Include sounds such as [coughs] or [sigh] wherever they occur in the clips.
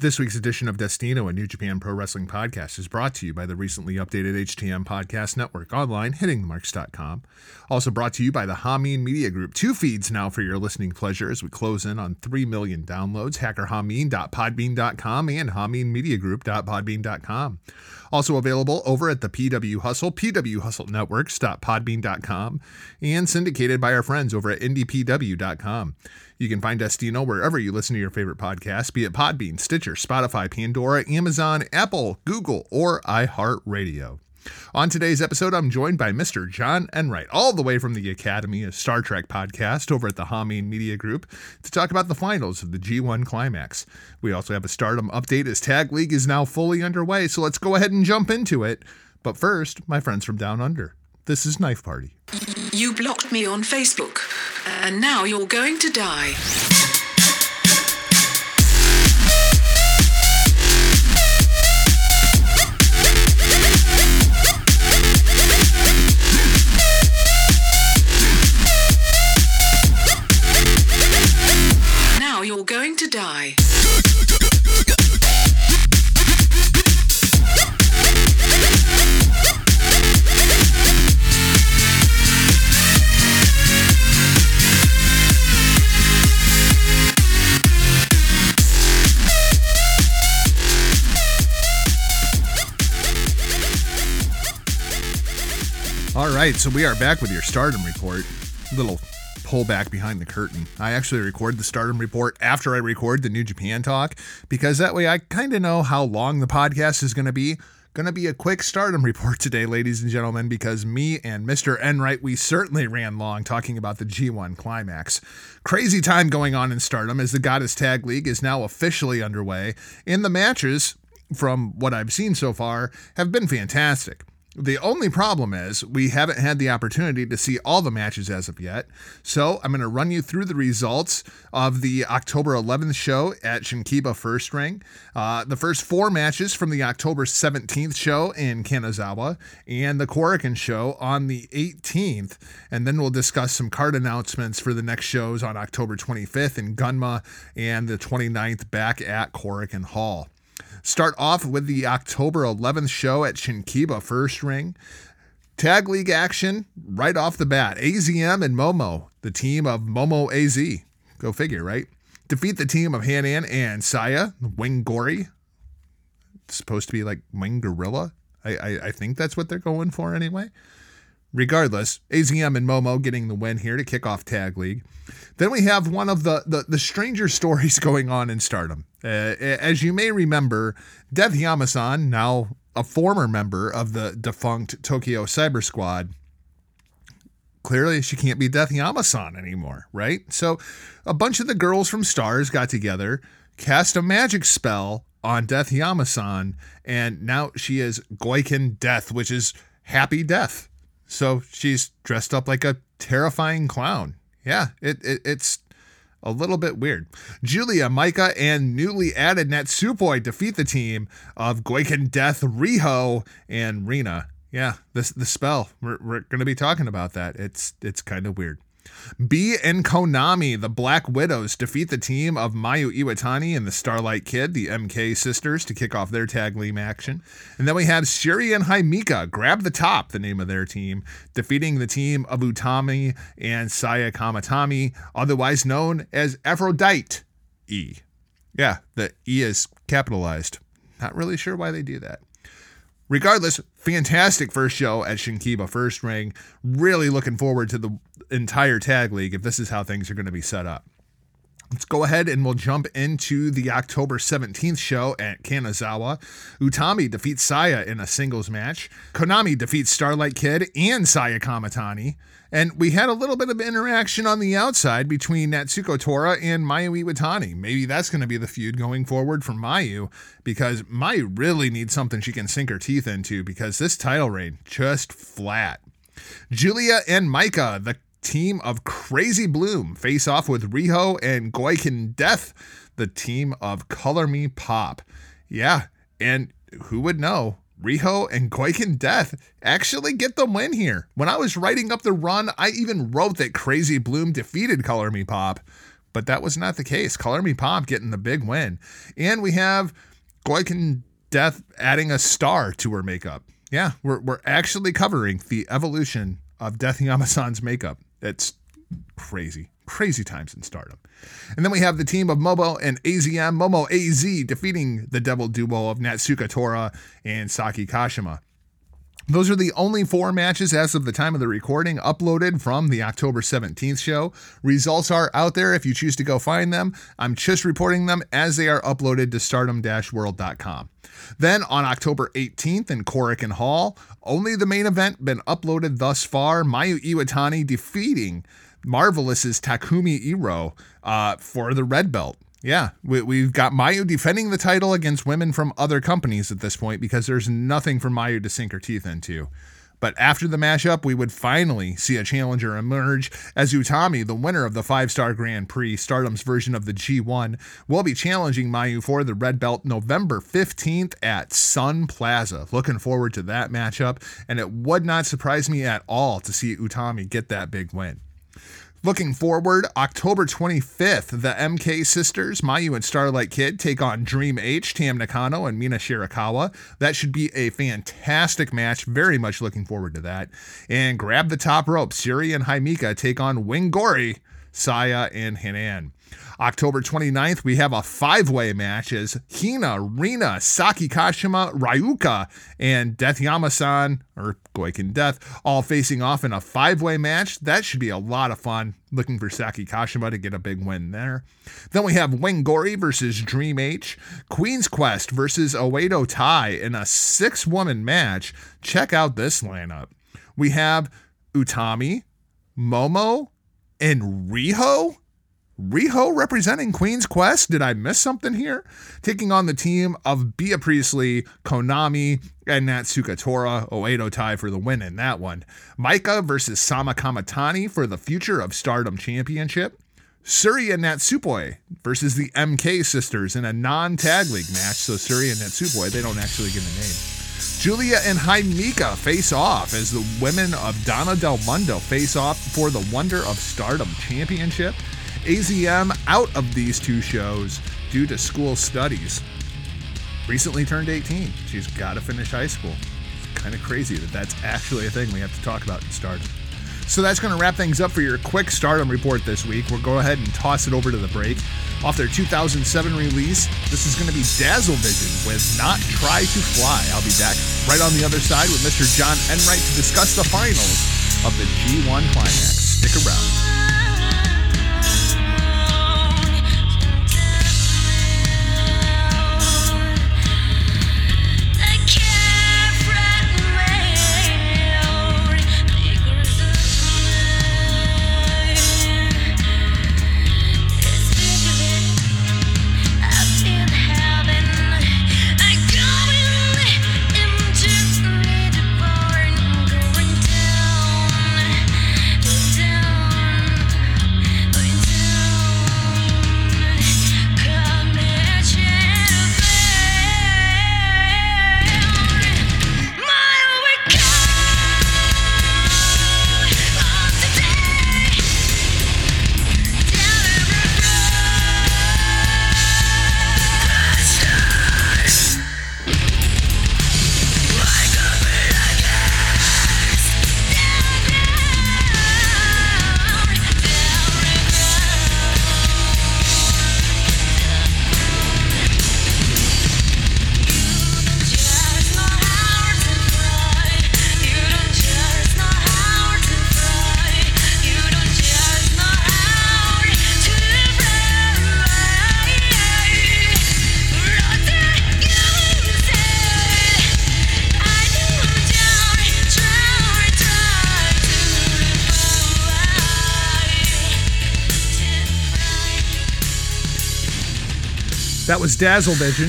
This week's edition of Destino, a New Japan Pro Wrestling podcast, is brought to you by the recently updated HTM Podcast Network online, hittingmarks.com. Also brought to you by the Hameen Media Group. Two feeds now for your listening pleasure as we close in on 3 million downloads. HackerHameen.podbean.com and HameenMediaGroup.podbean.com. Also available over at the PW Hustle, pwhustlenetworks.podbean.com, and syndicated by our friends over at IndiePW.com. You can find Destino wherever you listen to your favorite podcasts, be it Podbean, Stitcher, Spotify, Pandora, Amazon, Apple, Google, or iHeartRadio. On today's episode, I'm joined by Mr. John Enright, all the way from the Academy of Star Trek podcast over at the Hameen Media Group, to talk about the finals of the G1 Climax. We also have a stardom update as Tag League is now fully underway, so let's go ahead and jump into it. But first, my friends from Down Under. This is Knife Party. You blocked me on Facebook, and now you're going to die. Now you're going to die. All right, so we are back with your stardom report. Little pullback behind the curtain. I actually record the stardom report after I record the New Japan talk because that way I kind of know how long the podcast is going to be. Going to be a quick stardom report today, ladies and gentlemen, because me and Mr. Enright, we certainly ran long talking about the G1 climax. Crazy time going on in stardom as the Goddess Tag League is now officially underway, and the matches, from what I've seen so far, have been fantastic. The only problem is we haven't had the opportunity to see all the matches as of yet. So I'm going to run you through the results of the October 11th show at Shinkiba First Ring, uh, the first four matches from the October 17th show in Kanazawa, and the Korakuen show on the 18th. And then we'll discuss some card announcements for the next shows on October 25th in Gunma and the 29th back at Korakuen Hall. Start off with the October 11th show at Shinkiba First Ring. Tag League action right off the bat. AZM and Momo, the team of Momo AZ. Go figure, right? Defeat the team of Hanan and Saya, Wing Gory. It's supposed to be like Wing Gorilla. I, I, I think that's what they're going for anyway. Regardless, AZM and Momo getting the win here to kick off Tag League. Then we have one of the, the, the stranger [laughs] stories going on in stardom. Uh, as you may remember, Death Yamasan, now a former member of the defunct Tokyo Cyber Squad, clearly she can't be Death Yamasan anymore, right? So a bunch of the girls from Stars got together, cast a magic spell on Death Yamasan, and now she is Goiken Death, which is happy death. So she's dressed up like a terrifying clown. Yeah, it, it it's a little bit weird. Julia, Maika, and newly added Natsupoi defeat the team of Goiken Death, Riho, and Rina. Yeah, this the spell. We're, we're gonna be talking about that. It's it's kind of weird. Bea and Konami, the Black Widows, defeat the team of Mayu Iwatani and the Starlight Kid, the MK sisters, to kick off their tag team action. And then we have Syuri and Himeka, Grab the Top, the name of their team, defeating the team of Utami and Saya Kamitani, otherwise known as Aphrodite E. Yeah, the E is capitalized. Not really sure why they do that. Regardless, fantastic first show at Shinkiba First Ring. Really looking forward to the entire tag league if this is how things are going to be set up. Let's go ahead and we'll jump into the October 17th show at Kanazawa. Utami defeats Saya in a singles match. Konami defeats Starlight Kid and Saya Kamitani. And we had a little bit of interaction on the outside between Natsuko Tora and Mayu Iwatani. Maybe that's going to be the feud going forward for Mayu because Mayu really needs something she can sink her teeth into because this title reign just flat. Julia and Maika, the team of Crazy Bloom, face off with Riho and Goiken Death, the team of Color Me Pop. Yeah, and who would know? Riho and Goiken Death actually get the win here. When I was writing up the run, I even wrote that Crazy Bloom defeated Color Me Pop. but that was not the case. Color Me Pop getting the big win. And we have Goiken Death adding a star to her makeup. Yeah, we're, we're actually covering the evolution of Death Yamasan's makeup. It's crazy, crazy times in stardom. And then we have the team of Momo and AZM. Momo AZ defeating the double Duo of Natsuko Tora and Saki Kashima. Those are the only four matches as of the time of the recording uploaded from the October 17th show. Results are out there if you choose to go find them. I'm just reporting them as they are uploaded to stardom world.com. Then on October 18th in Korakuen Hall, only the main event been uploaded thus far Mayu Iwatani defeating Marvelous's Takumi Iro uh, for the red belt. Yeah, we, have got Mayu defending the title against women from other companies at this point because there's nothing for Mayu to sink her teeth into. But after the mashup, we would finally see a challenger emerge as Utami, the winner of the five star Grand Prix, Stardom's version of the G1, will be challenging Mayu for the red belt November 15th at Sun Plaza. Looking forward to that matchup, and it would not surprise me at all to see Utami get that big win. Looking forward, October 25th, the MK sisters, Mayu and Starlight Kid, take on Dream H, Tam Nakano, and Mina Shirakawa. That should be a fantastic match. Very much looking forward to that. And grab the top rope. Syuri and Himeka take on Wingori, Saya, and Hanan. October 29th, we have a five way match as Hina, Rina, Saki Kashima, Ryuka, and Death Yamasan, or Goiken Death, all facing off in a five way match. That should be a lot of fun. Looking for Saki Kashima to get a big win there. Then we have Wingori versus Dream H, Queen's Quest versus Oedo Tai in a six woman match. Check out this lineup. We have Utami, Momo, and Riho Riho representing Queen's Quest. Did I miss something here? Taking on the team of Bea Priestley, Konami, and Natsuko Tora. Oedo Tai for the win in that one. Maika versus Saya Kamitani for the Future of Stardom Championship. Syuri and Natsupoi versus the MK sisters in a non tag league match. So Syuri and Natsupoi, they don't actually get a name. Julia and Himeka face off as the women of Donna Del Mondo face off for the Wonder of Stardom Championship. AZM out of these two shows due to school studies. Recently turned 18. She's got to finish high school. It's kind of crazy that that's actually a thing we have to talk about in Stardom. So that's going to wrap things up for your quick Stardom report this week. We'll go ahead and toss it over to the break. Off their 2007 release, this is going to be Dazzle Vision with Not Try to Fly. I'll be back right on the other side with Mr. John Enright to discuss the finals of the G1 Climax. Stick around. That was Dazzle Vision,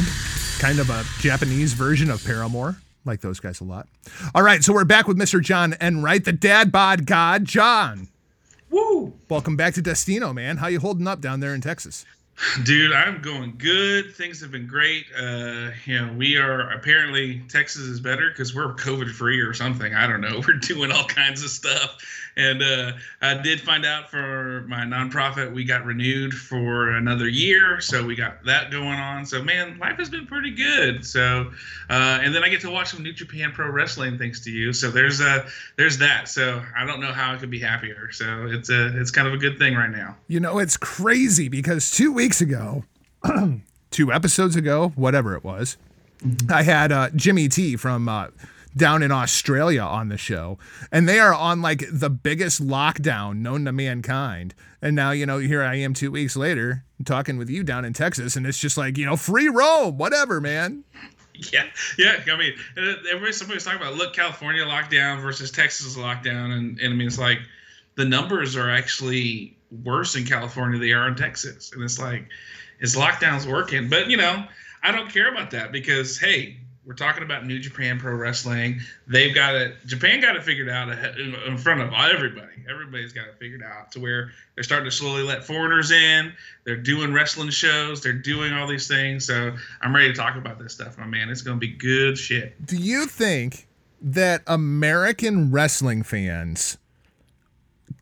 kind of a Japanese version of Paramore. Like those guys a lot. All right, so we're back with Mr. John Enright, the dad bod god. John. Woo! Welcome back to Destino, man. How you holding up down there in Texas? Dude, I'm going good. Things have been great. Uh, you know, we are apparently Texas is better because we're COVID free or something. I don't know. [laughs] We're doing all kinds of stuff. And uh, I did find out for my nonprofit, we got renewed for another year. So we got that going on. So, man, life has been pretty good. So, uh, and then I get to watch some New Japan Pro Wrestling thanks to you. So there's uh, there's that. So I don't know how I could be happier. So it's a, it's kind of a good thing right now. You know, it's crazy because two weeks ago, [clears throat] two episodes ago, whatever it was, I had uh, Jimmy T from uh, down in Australia on the show, and they are on like the biggest lockdown known to mankind. And now, you know, here I am two weeks later talking with you down in Texas, and it's just like, you know, free roam, whatever, man. [laughs] Yeah, yeah. I mean, uh, everybody, somebody's talking about look, California lockdown versus Texas lockdown, and, and I mean, it's like the numbers are actually worse in California than they are in Texas, and it's like, is lockdowns working? But you know, I don't care about that because hey, we're talking about New Japan Pro Wrestling. They've got it. Japan got it figured out in front of everybody. Everybody's got it figured out to where they're starting to slowly let foreigners in. They're doing wrestling shows. They're doing all these things. So I'm ready to talk about this stuff, my man. It's going to be good shit. Do you think that American wrestling fans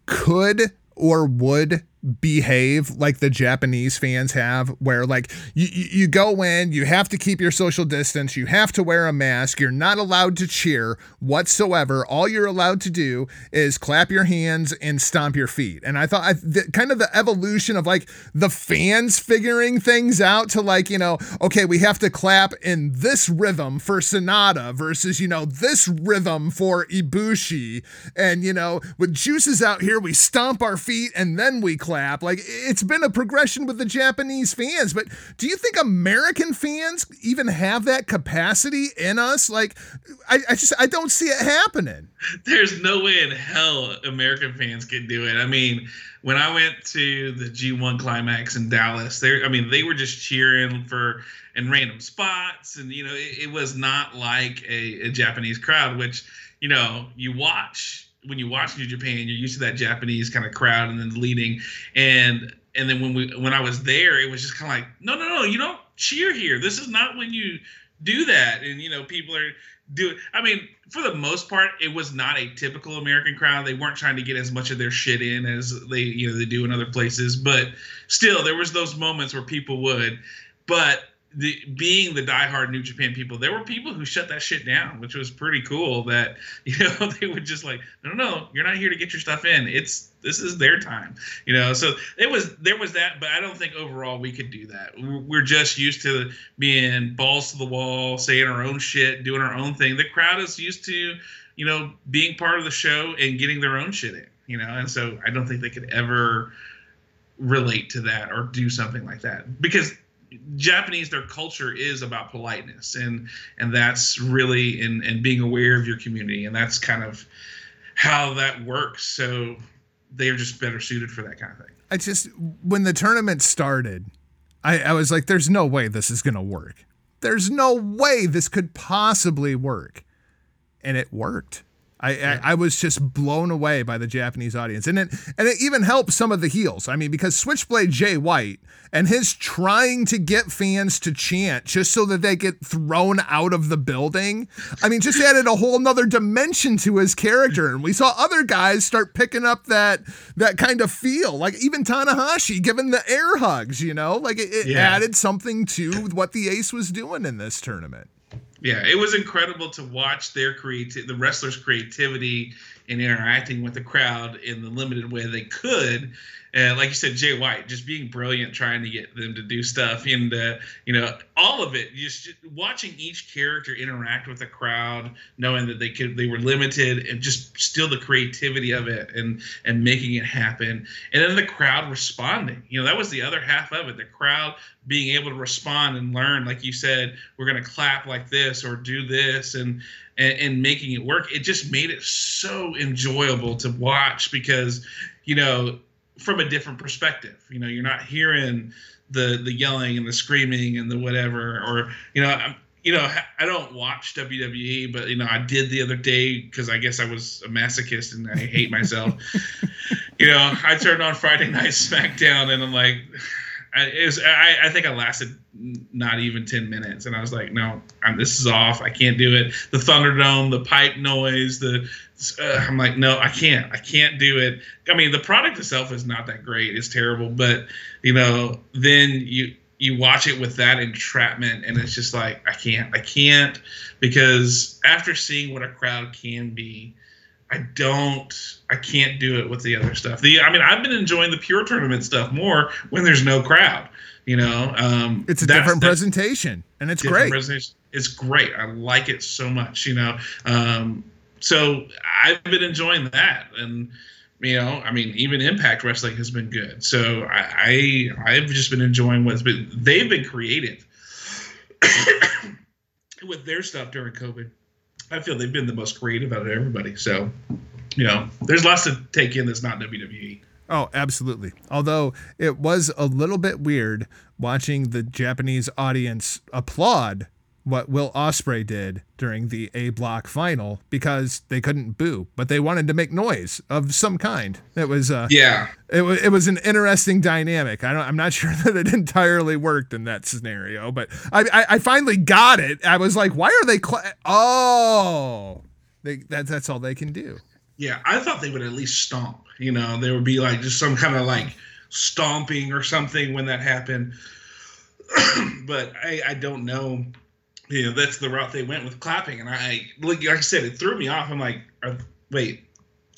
could or would behave like the Japanese fans have, where like you, you go in, you have to keep your social distance, you have to wear a mask, you're not allowed to cheer whatsoever. All you're allowed to do is clap your hands and stomp your feet. And I thought I, the, kind of the evolution of like the fans figuring things out to like, you know, okay, we have to clap in this rhythm for Sanada versus, you know, this rhythm for Ibushi. And, you know, with juices out here, we stomp our feet and then we clap clap. Like it's been a progression with the Japanese fans, but do you think American fans even have that capacity in us? Like I, I just I don't see it happening. There's no way in hell American fans can do it. I mean, when I went to the G1 climax in Dallas, there I mean, they were just cheering for in random spots and you know, it, it was not like a, a Japanese crowd, which, you know, you watch when you watch New Japan, you're used to that Japanese kind of crowd and then leading. And and then when we when I was there, it was just kind of like, no, no, no, you don't cheer here. This is not when you do that. And you know, people are doing. I mean, for the most part, it was not a typical American crowd. They weren't trying to get as much of their shit in as they you know they do in other places. But still, there was those moments where people would. But the being the diehard New Japan people, there were people who shut that shit down, which was pretty cool. That [laughs] you know they would just like, no, no, you're not here to get your stuff in. It's this is their time, you know. So it was there was that, but I don't think overall we could do that. We're just used to being balls to the wall, saying our own shit, doing our own thing. The crowd is used to, you know, being part of the show and getting their own shit in, you know. And so I don't think they could ever relate to that or do something like that because Japanese, their culture is about politeness, and and that's really in and being aware of your community, and that's kind of how that works. So they're just better suited for that kind of thing. I just when the tournament started, I, I was like, "There's no way this is gonna work. There's no way this could possibly work," and it worked. I, yeah. I, I was just blown away by the Japanese audience, and it and it even helped some of the heels. I mean, because Switchblade Jay White and his trying to get fans to chant just so that they get thrown out of the building. I mean, just added a whole nother dimension to his character, and we saw other guys start picking up that that kind of feel, like even Tanahashi giving the air hugs. You know, like it, it yeah. added something to what the Ace was doing in this tournament yeah, it was incredible to watch their creative, the wrestlers' creativity in interacting with the crowd in the limited way they could, and like you said, Jay White just being brilliant, trying to get them to do stuff, and uh, you know all of it. Just, just watching each character interact with the crowd, knowing that they could, they were limited, and just still the creativity of it, and and making it happen, and then the crowd responding. You know that was the other half of it. The crowd being able to respond and learn, like you said, we're gonna clap like this or do this, and and, and making it work. It just made it so enjoyable to watch because you know from a different perspective. You know, you're not hearing the the yelling and the screaming and the whatever, or you know, I'm, you know, I don't watch WWE, but you know, I did the other day because I guess I was a masochist and I hate myself. [laughs] you know, I turned on Friday Night SmackDown and I'm like, I, it was, I, I think I lasted not even 10 minutes. And I was like, no, I'm, this is off. I can't do it. The Thunderdome, the pipe noise, the, uh, I'm like, no, I can't. I can't do it. I mean, the product itself is not that great. It's terrible. But, you know, then you, you watch it with that entrapment and it's just like i can't i can't because after seeing what a crowd can be i don't i can't do it with the other stuff the i mean i've been enjoying the pure tournament stuff more when there's no crowd you know um It's a different presentation, and it's great. It's great. I like it so much, you know. Um, so I've been enjoying that, and you know, I mean, even Impact Wrestling has been good. So I, I I've just been enjoying what's been. They've been creative [coughs] with their stuff during COVID. I feel they've been the most creative out of everybody. So, you know, there's lots to take in that's not. WWE. Oh, absolutely. Although it was a little bit weird watching the Japanese audience applaud what Will Ospreay did during the A block final because they couldn't boo, but they wanted to make noise of some kind. It was uh Yeah. it, wa- it was an interesting dynamic. I don't, I'm not [laughs] sure that it entirely worked in that scenario, but I, I, I finally got it. I was like, why are they? Cla- oh, they, that, that's all they can do. Yeah, I thought they would at least stomp. You know, there would be like just some kind of like stomping or something when that happened. [clears throat] but I, I don't know. You know, that's the route they went with clapping, and I like, like I said, it threw me off. I'm like, are, wait,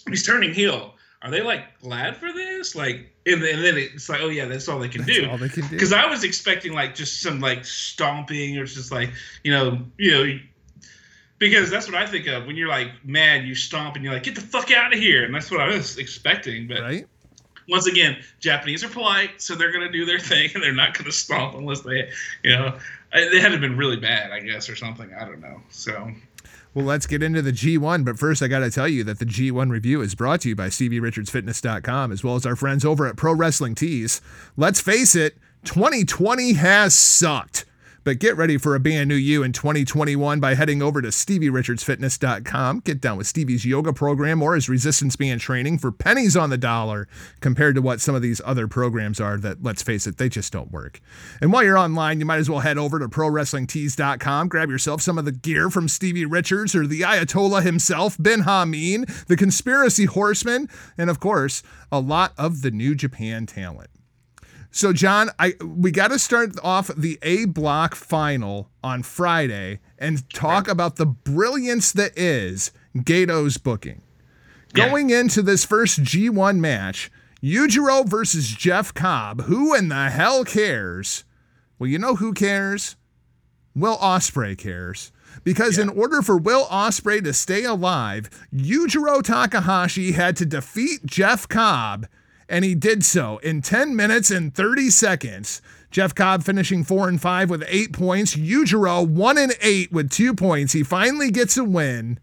he's turning heel. Are they like glad for this? Like, and, then- and then it's like, oh yeah, that's all they can That's do all they can do. because I was expecting like just some like stomping or just like you know you know because that's what I think of when you're like mad you stomp and you're like get the fuck out of here and that's what I was expecting but right? once again Japanese are polite so they're gonna do their [laughs] thing and they're not gonna stomp unless they you know I- they had to been really bad I guess or something I don't know so Well, let's get into the G1. But first, I got to tell you that the G1 review is brought to you by StevieRichardsFitness.com as well as our friends over at Pro Wrestling Tees. Let's face it, 2020 has sucked. But get ready for a brand new you in 2021 by heading over to StevieRichardsFitness.com. Get down with Stevie's yoga program or his resistance band training for pennies on the dollar compared to what some of these other programs are that, let's face it, they just don't work. And while you're online, you might as well head over to ProWrestlingTees.com, grab yourself some of the gear from Stevie Richards or the Ayatollah himself, Ben Hameen, the Conspiracy Horseman, and of course, a lot of the New Japan talent. So, John, I we got to start off the A block final on Friday and talk about the brilliance that is Gedo's booking. Yeah. Going into this first G1 match, Yujiro versus Jeff Cobb. Who in the hell cares? Well, you know who cares? Will Ospreay cares. Because in order for Will Ospreay to stay alive, Yujiro Takahashi had to defeat Jeff Cobb, and he did so in 10 minutes and 30 seconds. Jeff Cobb finishing 4 and 5 with 8 points, Yujiro 1 and 8 with 2 points. He finally gets a win.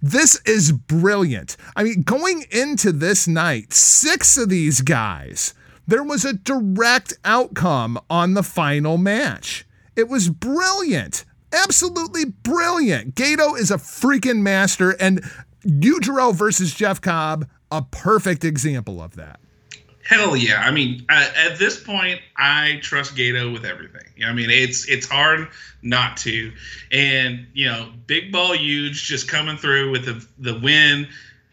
This is brilliant. I mean, going into this night, six of these guys, there was a direct outcome on the final match. It was brilliant. Absolutely brilliant. Gedo is a freaking master, and Yujiro versus Jeff Cobb, a perfect example of that. Hell yeah! I mean, at, this point, I trust Gedo with everything. I mean, it's it's hard not to, and you know, Big Ball Huge just coming through with the the win,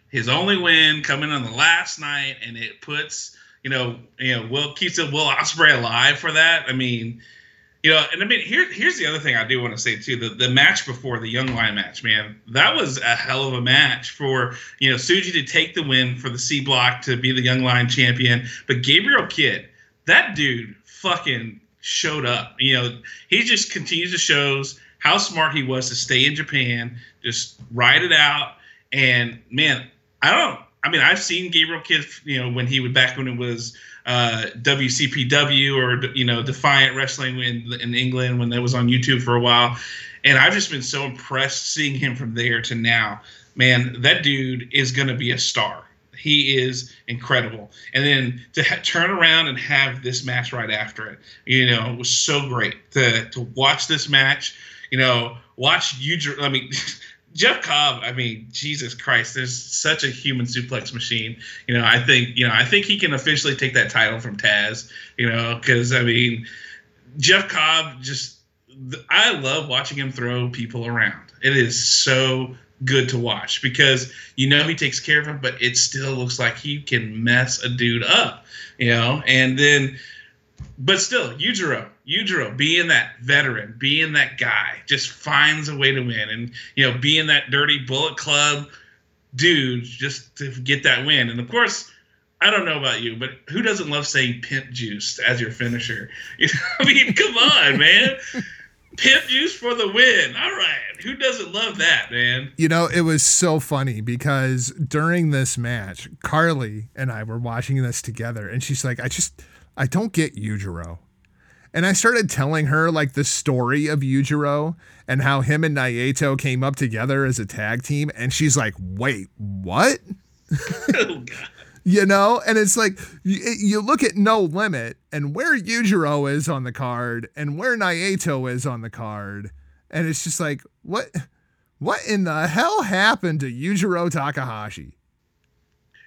his only win coming on the last night, and it puts you know you know Will keeps it Will Ospreay alive for that. I mean, you know, and I mean here here's the other thing I do want to say too. The the match before the Young Lion match, man, that was a hell of a match for you know Suji to take the win for the C block to be the Young Lion champion. But Gabriel Kidd, that dude fucking showed up. You know, he just continues to shows how smart he was to stay in Japan, just ride it out. And man, I don't. I mean, I've seen Gabriel Kidd, you know, when he would back when it was uh, WCPW or you know Defiant Wrestling in, in England when that was on YouTube for a while, and I've just been so impressed seeing him from there to now. Man, that dude is going to be a star. He is incredible, and then to ha- turn around and have this match right after it, you know, it was so great to to watch this match. You know, watch you. I mean. [laughs] Jeff Cobb, I mean, Jesus Christ, there's such a human suplex machine. You know, I think, you know, I think he can officially take that title from Taz, you know, because I mean, Jeff Cobb just, I love watching him throw people around. It is so good to watch because you know he takes care of him, but it still looks like he can mess a dude up, you know, and then, but still, Yujiro, Yujiro being that veteran, being that guy, just finds a way to win, and you know, being that dirty Bullet Club dude just to get that win. And of course, I don't know about you, but who doesn't love saying pimp juice as your finisher? [laughs] I mean, come on, man. Pimp juice for the win. All right. Who doesn't love that, man? You know, it was so funny because during this match, Carly and I were watching this together, and she's like, I just, I don't get Yujiro. And I started telling her like the story of Yujiro and how him and Naito came up together as a tag team. And she's like, wait, what? [laughs] oh, God. You know, and it's like you, you look at No Limit and where Yujiro is on the card and where Naito is on the card, and it's just like, what, what in the hell happened to Yujiro Takahashi?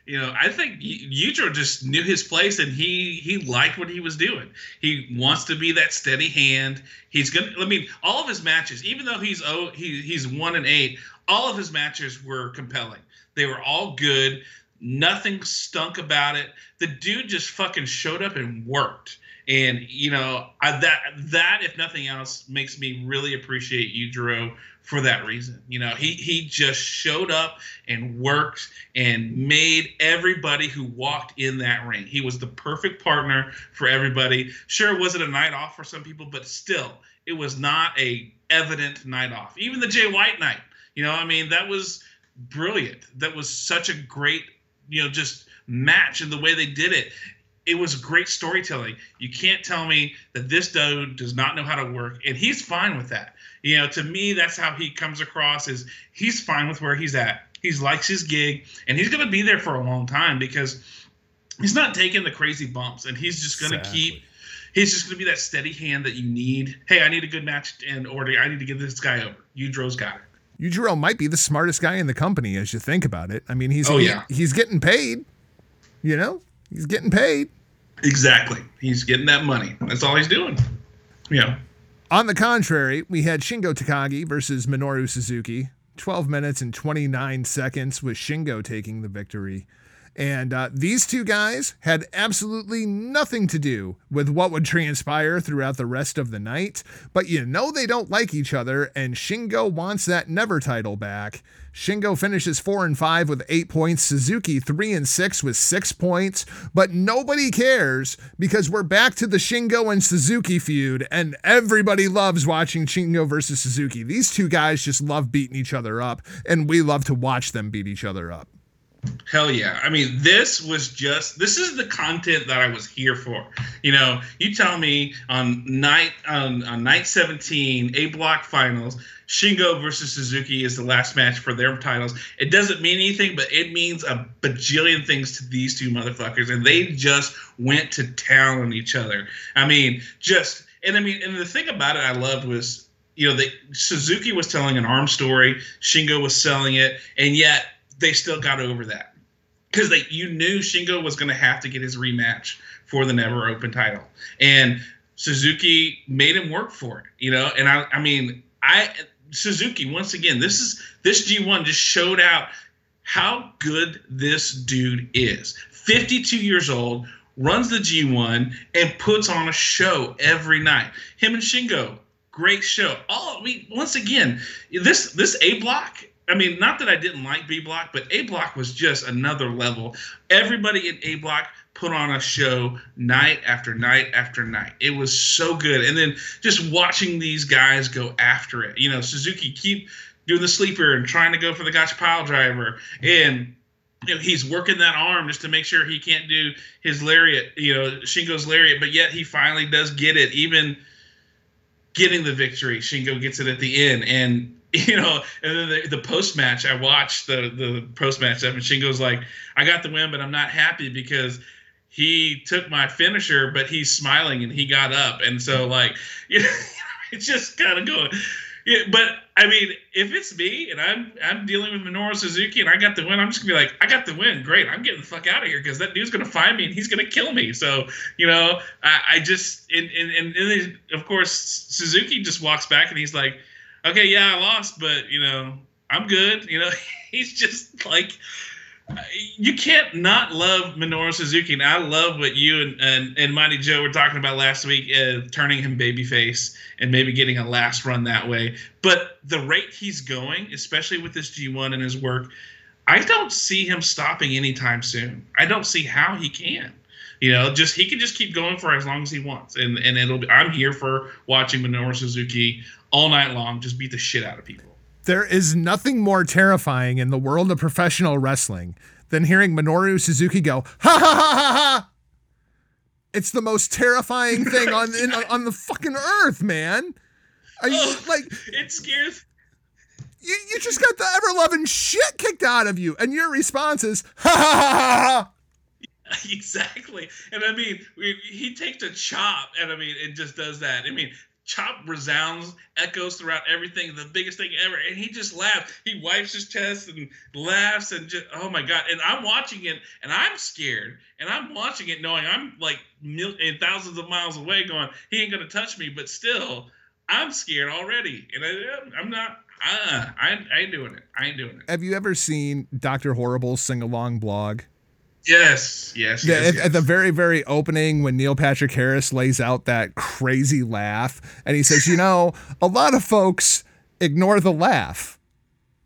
You know, I think Yujiro just knew his place and he he liked what he was doing. He wants to be that steady hand. He's gonna. I mean, all of his matches, even though he's oh he he's one and eight, all of his matches were compelling. They were all good. Nothing stunk about it. The dude just fucking showed up and worked. And you know I, that that if nothing else makes me really appreciate Yujiro for that reason. You know he he just showed up and worked and made everybody who walked in that ring. He was the perfect partner for everybody. Sure, it wasn't a night off for some people, but still, it was not a evident night off. Even the Jay White night. You know, I mean that was brilliant. That was such a great you know just match and the way they did it it was great storytelling. You can't tell me that this dude does not know how to work, and he's fine with that. You know, to me, that's how he comes across. Is he's fine with where he's at. He likes his gig, and he's going to be there for a long time because he's not taking the crazy bumps, and he's just going to exactly. keep. He's just going to be that steady hand that you need. Hey, I need a good match, and or I need to get this guy over. Yudro's got it. Yujiro might be the smartest guy in the company as you think about it. I mean, he's oh, yeah. he's getting paid. You know, he's getting paid. Exactly. He's getting that money. That's all he's doing. Yeah. On the contrary, we had Shingo Takagi versus Minoru Suzuki. 12 minutes and 29 seconds with Shingo taking the victory. And uh, these two guys had absolutely nothing to do with what would transpire throughout the rest of the night. But you know they don't like each other, and Shingo wants that NEVER title back. Shingo finishes four and five with eight points. Suzuki three and six with six points. But nobody cares because we're back to the Shingo and Suzuki feud, and everybody loves watching Shingo versus Suzuki. These two guys just love beating each other up, and we love to watch them beat each other up. Hell yeah. I mean, this was just this is the content that I was here for. You know, you tell me on night on, on night 17, A block finals, Shingo versus Suzuki is the last match for their titles. It doesn't mean anything, but it means a bajillion things to these two motherfuckers. And they just went to town on each other. I mean, just and I mean, and the thing about it I loved was, you know, the Suzuki was telling an arm story, Shingo was selling it, and yet they still got over that because they you knew Shingo was going to have to get his rematch for the NEVER open title, and Suzuki made him work for it. You know, and I I mean I Suzuki once again this is this G1 just showed out how good this dude is. 52 years old, runs the G1 and puts on a show every night. Him and Shingo, great show. All mean, once again, this this A block I mean, not that I didn't like B Block, but A Block was just another level. Everybody in A Block put on a show night after night after night. It was so good. And then just watching these guys go after it. You know, Suzuki keep doing the sleeper and trying to go for the gotcha pile driver. And you know, he's working that arm just to make sure he can't do his lariat, you know, Shingo's lariat, but yet he finally does get it, even getting the victory. Shingo gets it at the end. And [laughs] you know, and then the, the post match, I watched the the post match and Shingo's like, "I got the win, but I'm not happy because he took my finisher, but he's smiling and he got up, and so mm-hmm. like, [laughs] you know, it's just kind of going." Yeah, but I mean, if it's me and I'm I'm dealing with Minoru Suzuki and I got the win, I'm just gonna be like, I got the win, great. I'm getting the fuck out of here because that dude's gonna find me and he's gonna kill me. So you know, I, I just and and, and then of course Suzuki just walks back and he's like, okay, yeah, I lost, but you know, I'm good. You know, [laughs] he's just like you can't not love Minoru Suzuki. And I love what you and, and, and Mighty Joe were talking about last week, uh, turning him babyface and maybe getting a last run that way. But the rate he's going, especially with this G1 and his work, I don't see him stopping anytime soon. I don't see how he can. You know, just he can just keep going for as long as he wants, and and it'll be. I'm here for watching Minoru Suzuki all night long, just beat the shit out of people. There is nothing more terrifying in the world of professional wrestling than hearing Minoru Suzuki go, ha ha ha ha ha. It's the most terrifying thing on [laughs] in, on the fucking earth, man. Are you oh, like it scares you, you just got the ever loving shit kicked out of you, and your response is ha ha ha ha ha. [laughs] Exactly, and I mean, he takes a chop, and I mean, it just does that. I mean, chop resounds, echoes throughout everything, the biggest thing ever. And he just laughs. He wipes his chest and laughs and just, oh my God. And I'm watching it and I'm scared. And I'm watching it knowing I'm like mil- thousands of miles away going, he ain't going to touch me. But still, I'm scared already. And I, am not. Uh, I, I ain't doing it. I ain't doing it. Have you ever seen Dr. Horrible's sing along blog? Yes, yes, yeah, yes, at, yes. at, the very, very opening, when Neil Patrick Harris lays out that crazy laugh, and he says, "You know, a lot of folks ignore the laugh."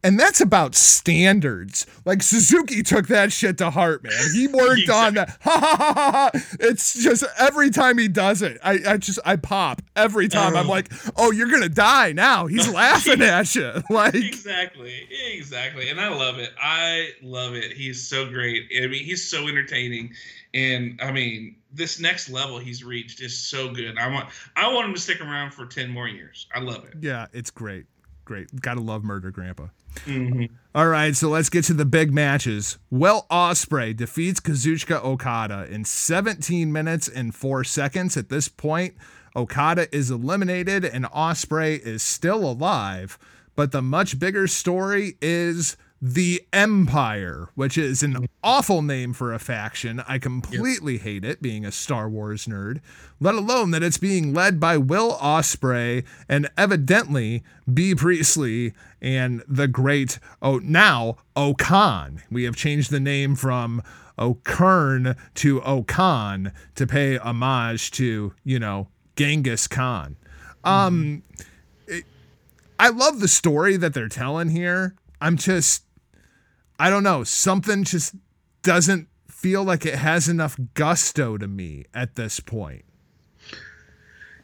And that's about standards. Like Suzuki took that shit to heart, man. He worked [laughs] exactly. on that. Ha, ha, ha, ha, It's just every time he does it, I, I just I pop every time. I'm oh. like, oh, you're gonna die now. He's [laughs] laughing at you. [laughs] Like exactly, exactly. And I love it. I love it. He's so great. I mean, he's so entertaining. And I mean, this next level he's reached is so good. I want I want him to stick around for ten more years. I love it. Yeah, it's great. Great. Gotta love Murder Grandpa. Mm-hmm. All right, so let's get to the big matches. Will Ospreay defeats Kazuchika Okada in 17 minutes and 4 seconds. At this point, Okada is eliminated and Ospreay is still alive. But the much bigger story is the Empire, which is an awful name for a faction. I completely yep. hate it, being a Star Wars nerd, let alone that it's being led by Will Ospreay and evidently Bea Priestley and the great, oh, now O-Khan. We have changed the name from O'Kern to O-Khan to pay homage to, you know, Genghis Khan. Um, it, I love the story that they're telling here. I'm just I don't know, something just doesn't feel like it has enough gusto to me at this point.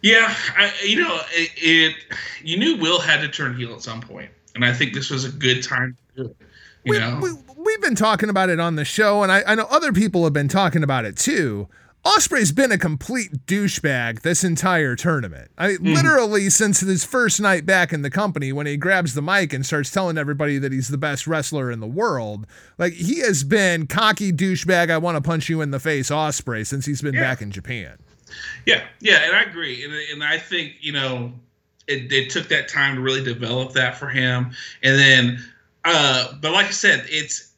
Yeah, I, you know, it, it, You knew Will had to turn heel at some point, and I think this was a good time to do it. You we, know, we, we've been talking about it on the show, and I, I know other people have been talking about it too. Ospreay's been a complete douchebag this entire tournament. I mm. literally since his first night back in the company when he grabs the mic and starts telling everybody that he's the best wrestler in the world. Like he has been cocky douchebag. I want to punch you in the face, Ospreay since he's been yeah. back in Japan. Yeah, yeah, and I agree, and and I think you know it, it took that time to really develop that for him, and then, uh, but like I said, it's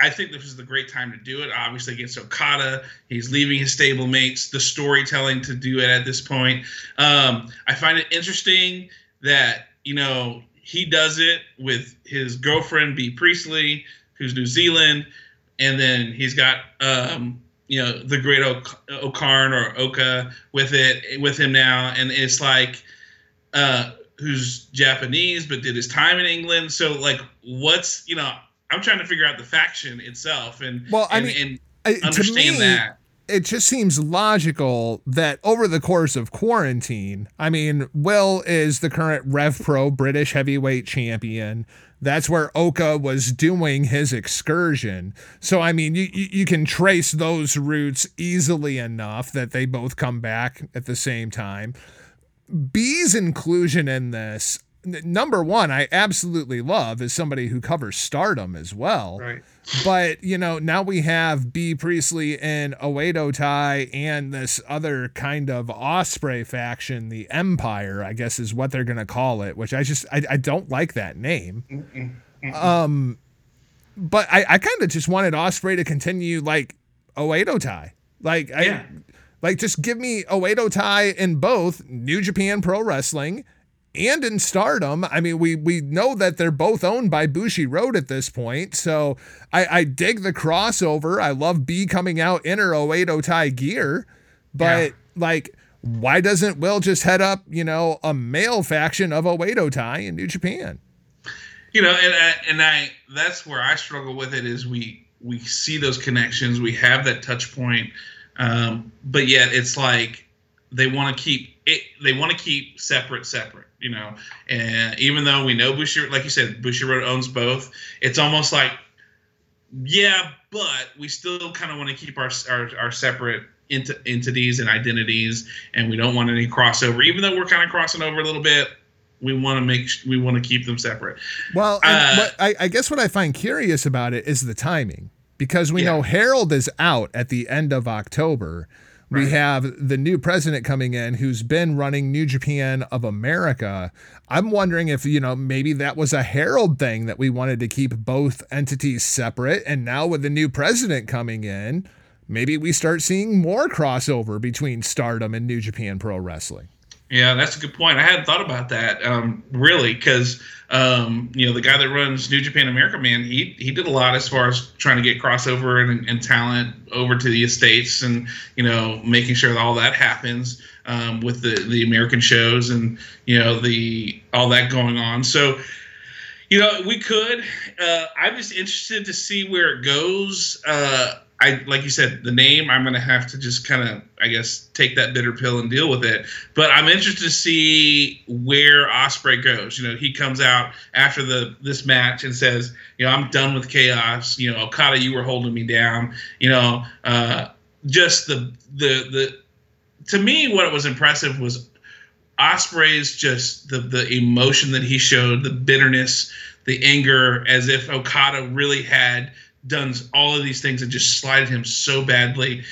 I think this is the great time to do it. Obviously, against Okada, he's leaving his stablemates. The storytelling to do it at this point. Um, I find it interesting that you know he does it with his girlfriend Bea Priestley, who's New Zealand, and then he's got um, you know the great O'Karn or Oka with it with him now, and it's like. Uh, who's Japanese but did his time in England. So like what's you know I'm trying to figure out the faction itself and well, I and, mean, and understand me, that. It just seems logical that over the course of quarantine, I mean, Will is the current Rev Pro British heavyweight champion. That's where Oka was doing his excursion. So, I mean, you, you can trace those roots easily enough that they both come back at the same time. Bea's inclusion in this number one, I absolutely love is somebody who covers Stardom as well. Right. But you know, now we have Bea Priestley and Oedo Tai and this other kind of Ospreay faction, the Empire, I guess is what they're gonna call it. Which I just I, I don't like that name. Um, but I I kind of just wanted Ospreay to continue like Oedo Tai, like I. Like, just give me Oedo Tai in both New Japan Pro Wrestling and in Stardom. I mean, we we know that they're both owned by Bushiroad at this point, so I, I dig the crossover. I love Bea coming out in her Oedo Tai gear, but Yeah. like, why doesn't Will just head up, you know, a male faction of Oedo Tai in New Japan? you know and I, and I that's where I struggle with it is we we see those connections we have that touch point um, but yet it's like they want to keep it they want to keep separate separate you know and even though we know Bushi like you said Bushiroad owns both it's almost like yeah but we still kind of want to keep our our, our separate ent- entities and identities and we don't want any crossover even though we're kind of crossing over a little bit we want to make we want to keep them separate Well, Uh, I, I guess what I find curious about it is the timing because we Yeah. know Harold is out at the end of October. We have the new president coming in who's been running New Japan of America. I'm wondering if, you know, maybe that was a Harold thing that we wanted to keep both entities separate. And now with the new president coming in, maybe we start seeing more crossover between Stardom and New Japan Pro Wrestling. Yeah, that's a good point. I hadn't thought about that um, really, because um, you know the guy that runs New Japan America, man, he he did a lot as far as trying to get crossover and, and talent over to the estates, and you know making sure that all that happens um, with the the American shows and you know the all that going on. So you know we could. Uh, I'm just interested to see where it goes. Uh, I like you said, the name. I'm gonna have to just kind of, I guess, take that bitter pill and deal with it. But I'm interested to see where Ospreay goes. You know, he comes out after the this match and says, you know, I'm done with chaos. You know, Okada, you were holding me down. You know, uh, just the the the. To me, what was impressive was Ospreay's just the the emotion that he showed, the bitterness, the anger, as if Okada really had done all of these things and just slighted him so badly.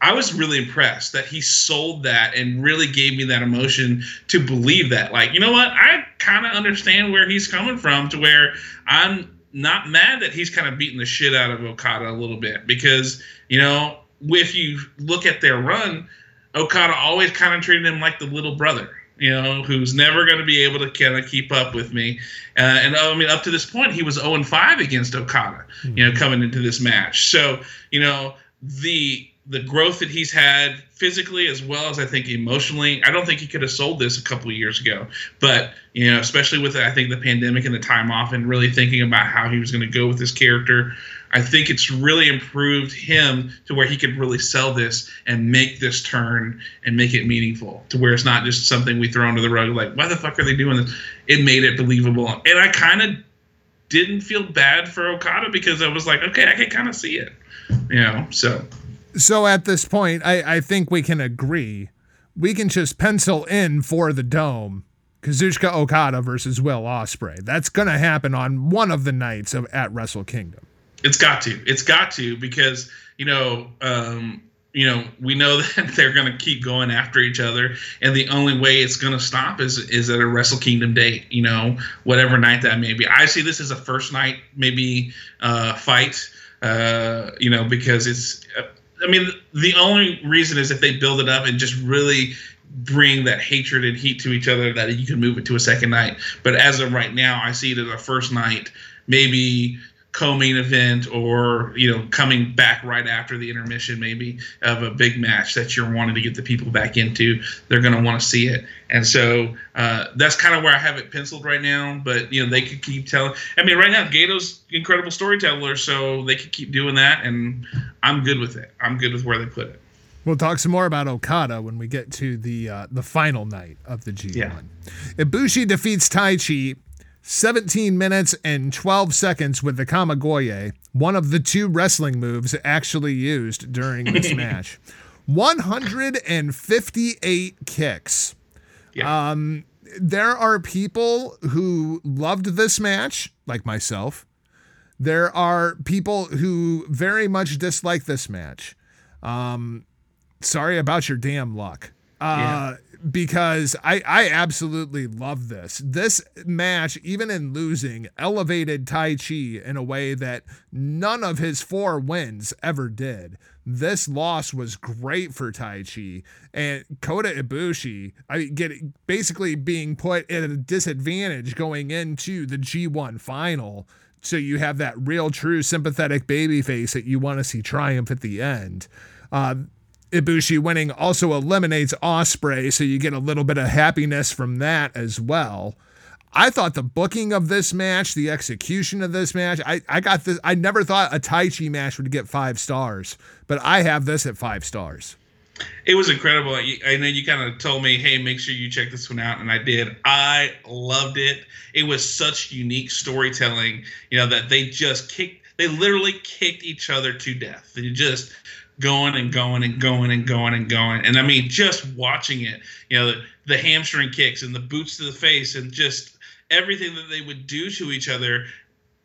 I was really impressed that he sold that and really gave me that emotion to believe that. Like, you know what? I kind of understand where he's coming from to where I'm not mad that he's kind of beating the shit out of Okada a little bit because, you know, if you look at their run, Okada always kind of treated him like the little brother, you know, who's never going to be able to kind of keep up with me. Uh, and I mean, up to this point, he was 0 5 against Okada, you know, coming into this match. So, you know, the the growth that he's had physically as well as I think emotionally, I don't think he could have sold this a couple of years ago. But you know, especially with I think the pandemic and the time off, and really thinking about how he was going to go with this character, I think it's really improved him to where he could really sell this and make this turn and make it meaningful to where it's not just something we throw under the rug like why the fuck are they doing this? It made it believable, and I kind of didn't feel bad for Okada because I was like, okay, I can kind of see it, you know. So So at this point, I, I think we can agree. We can just pencil in for the dome Kazuchika Okada versus Will Ospreay. That's going to happen on one of the nights of at Wrestle Kingdom. It's got to. It's got to because you know, um, you know, we know [laughs] that they're going to keep going after each other, and the only way it's going to stop is is at a Wrestle Kingdom date. You know, whatever night that may be. I see this as a first night maybe uh, fight. Uh, you know, because it's. Uh, I mean, the only reason is if they build it up and just really bring that hatred and heat to each other that you can move it to a second night. But as of right now, I see it as a first night, maybe co-main event or you know coming back right after the intermission maybe of a big match that you're wanting to get the people back into they're going to want to see it and so uh, that's kind of where i have it penciled right now but you know they could keep telling i mean right now Gedo's incredible storyteller so they could keep doing that and i'm good with it i'm good with where they put it We'll talk some more about Okada when we get to the uh, the final night of the G1. Yeah. Ibushi defeats Taichi 17 minutes and 12 seconds with the Kamigoye, one of the two wrestling moves actually used during this [laughs] match. 158 kicks. yeah Um, there are people who loved this match, like myself. There are people who very much dislike this match. Um, sorry about your damn luck. Uh, yeah. Because I, I absolutely love this. This match, even in losing, elevated Taichi in a way that none of his four wins ever did. This loss was great for Taichi and Kota Ibushi. I get basically being put at a disadvantage going into the G1 final so you have that real, true, sympathetic baby face that you want to see triumph at the end. Uh, Ibushi winning also eliminates Ospreay, so you get a little bit of happiness from that as well. I thought the booking of this match, the execution of this match, I, I got this. I never thought a Taichi match would get five stars, but I have this at five stars. It was incredible. I know you kind of told me, hey, make sure you check this one out. And I did. I loved it. It was such unique storytelling, you know, that they just kicked, they literally kicked each other to death. They just going and going and going and going and going. And I mean, just watching it, you know, the, the hamstring kicks and the boots to the face and just everything that they would do to each other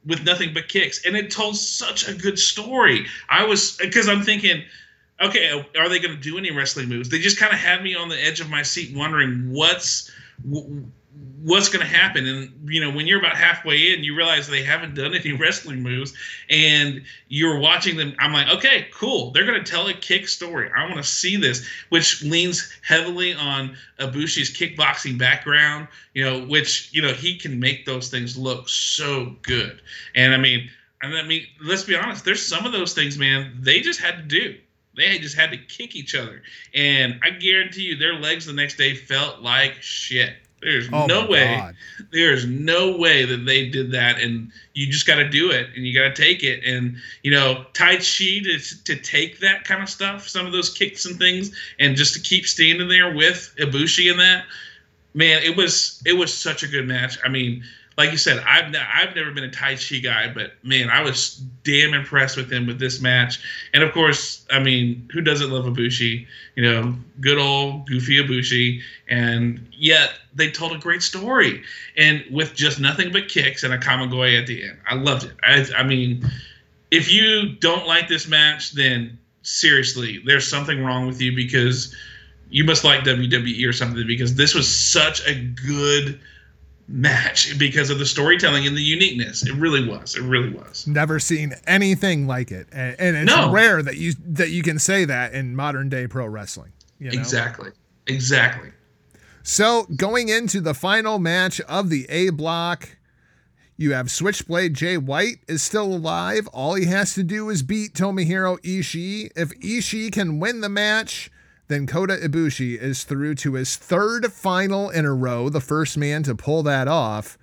with nothing but kicks. And it told such a good story. I was, because I'm thinking, okay, are they going to do any wrestling moves? They just kind of had me on the edge of my seat wondering what's what's going to happen. And you know when you're about halfway in you realize they haven't done any [laughs] wrestling moves and you're watching them i'm like okay cool. They're going to tell a kick story. I want to see this which leans heavily on Ibushi's kickboxing background you know which you know he can make those things look so good. And i mean i mean let's be honest there's some of those things man they just had to do. They just had to kick each other. And I guarantee you, their legs the next day felt like shit. There's oh no way. God. There's no way that they did that, and you just got to do it, and you got to take it, and you know, Taichi to to take that kind of stuff, some of those kicks and things, and just to keep standing there with Ibushi in that, man, it was it was such a good match. I mean, like you said, I've I've never been a Taichi guy, but man, I was damn impressed with him with this match. And of course, I mean, who doesn't love Ibushi? You know, good old goofy Ibushi. And yet they told a great story, and with just nothing but kicks and a Kamigoye at the end. I loved it. I, I mean, if you don't like this match, then seriously, there's something wrong with you because you must like WWE or something because this was such a good match because of the storytelling and the uniqueness. It really was. It really was. Never seen anything like it, and, and it's no. rare that you that you can say that in modern day pro wrestling. You know? Exactly. Exactly. So going into the final match of the A block. You have Switchblade Jay White is still alive. All he has to do is beat Tomohiro Ishii. If Ishii can win the match, then Kota Ibushi is through to his third final in a row, the first man to pull that off.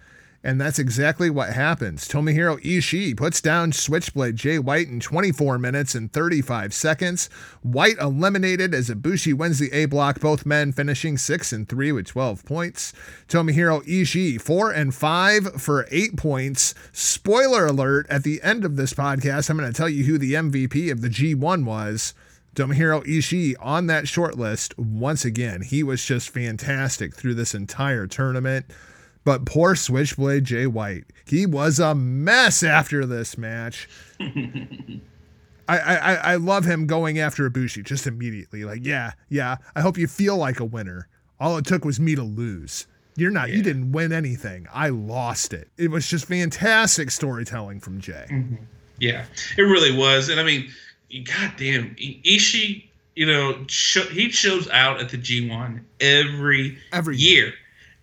And that's exactly what happens. Tomohiro Ishii puts down Switchblade Jay White in 24 minutes and 35 seconds. White eliminated as Ibushi wins the A block, both men finishing 6 and 3 with 12 points. Tomohiro Ishii 4 and 5 for 8 points. Spoiler alert, at the end of this podcast, I'm going to tell you who the MVP of the G1 was. Tomohiro Ishii on that short list once again. He was just fantastic through this entire tournament. But poor Switchblade Jay White, he was a mess after this match. [laughs] I, I I love him going after Ibushi just immediately. Like, yeah, yeah. I hope you feel like a winner. All it took was me to lose. You're not. Yeah. You didn't win anything. I lost it. It was just fantastic storytelling from Jay. Mm-hmm. Yeah, it really was. And I mean, God damn, Ishii, you know, sh- he shows out at the G1 every every year. year.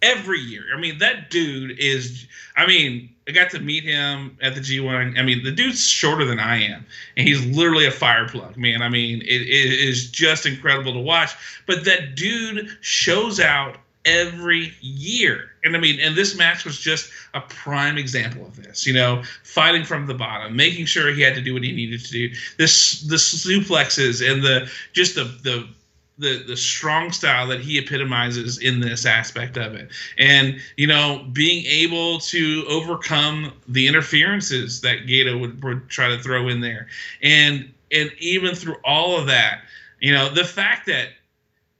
Every year. I mean, that dude is. I mean, I got to meet him at the G1. I mean, the dude's shorter than I am, and he's literally a fireplug, man. I mean, it, it is just incredible to watch. But that dude shows out every year. And I mean, and this match was just a prime example of this, you know, fighting from the bottom, making sure he had to do what he needed to do. This the suplexes and the just the the the the strong style that he epitomizes in this aspect of it and you know being able to overcome the interferences that Gedo would, would try to throw in there and and even through all of that you know the fact that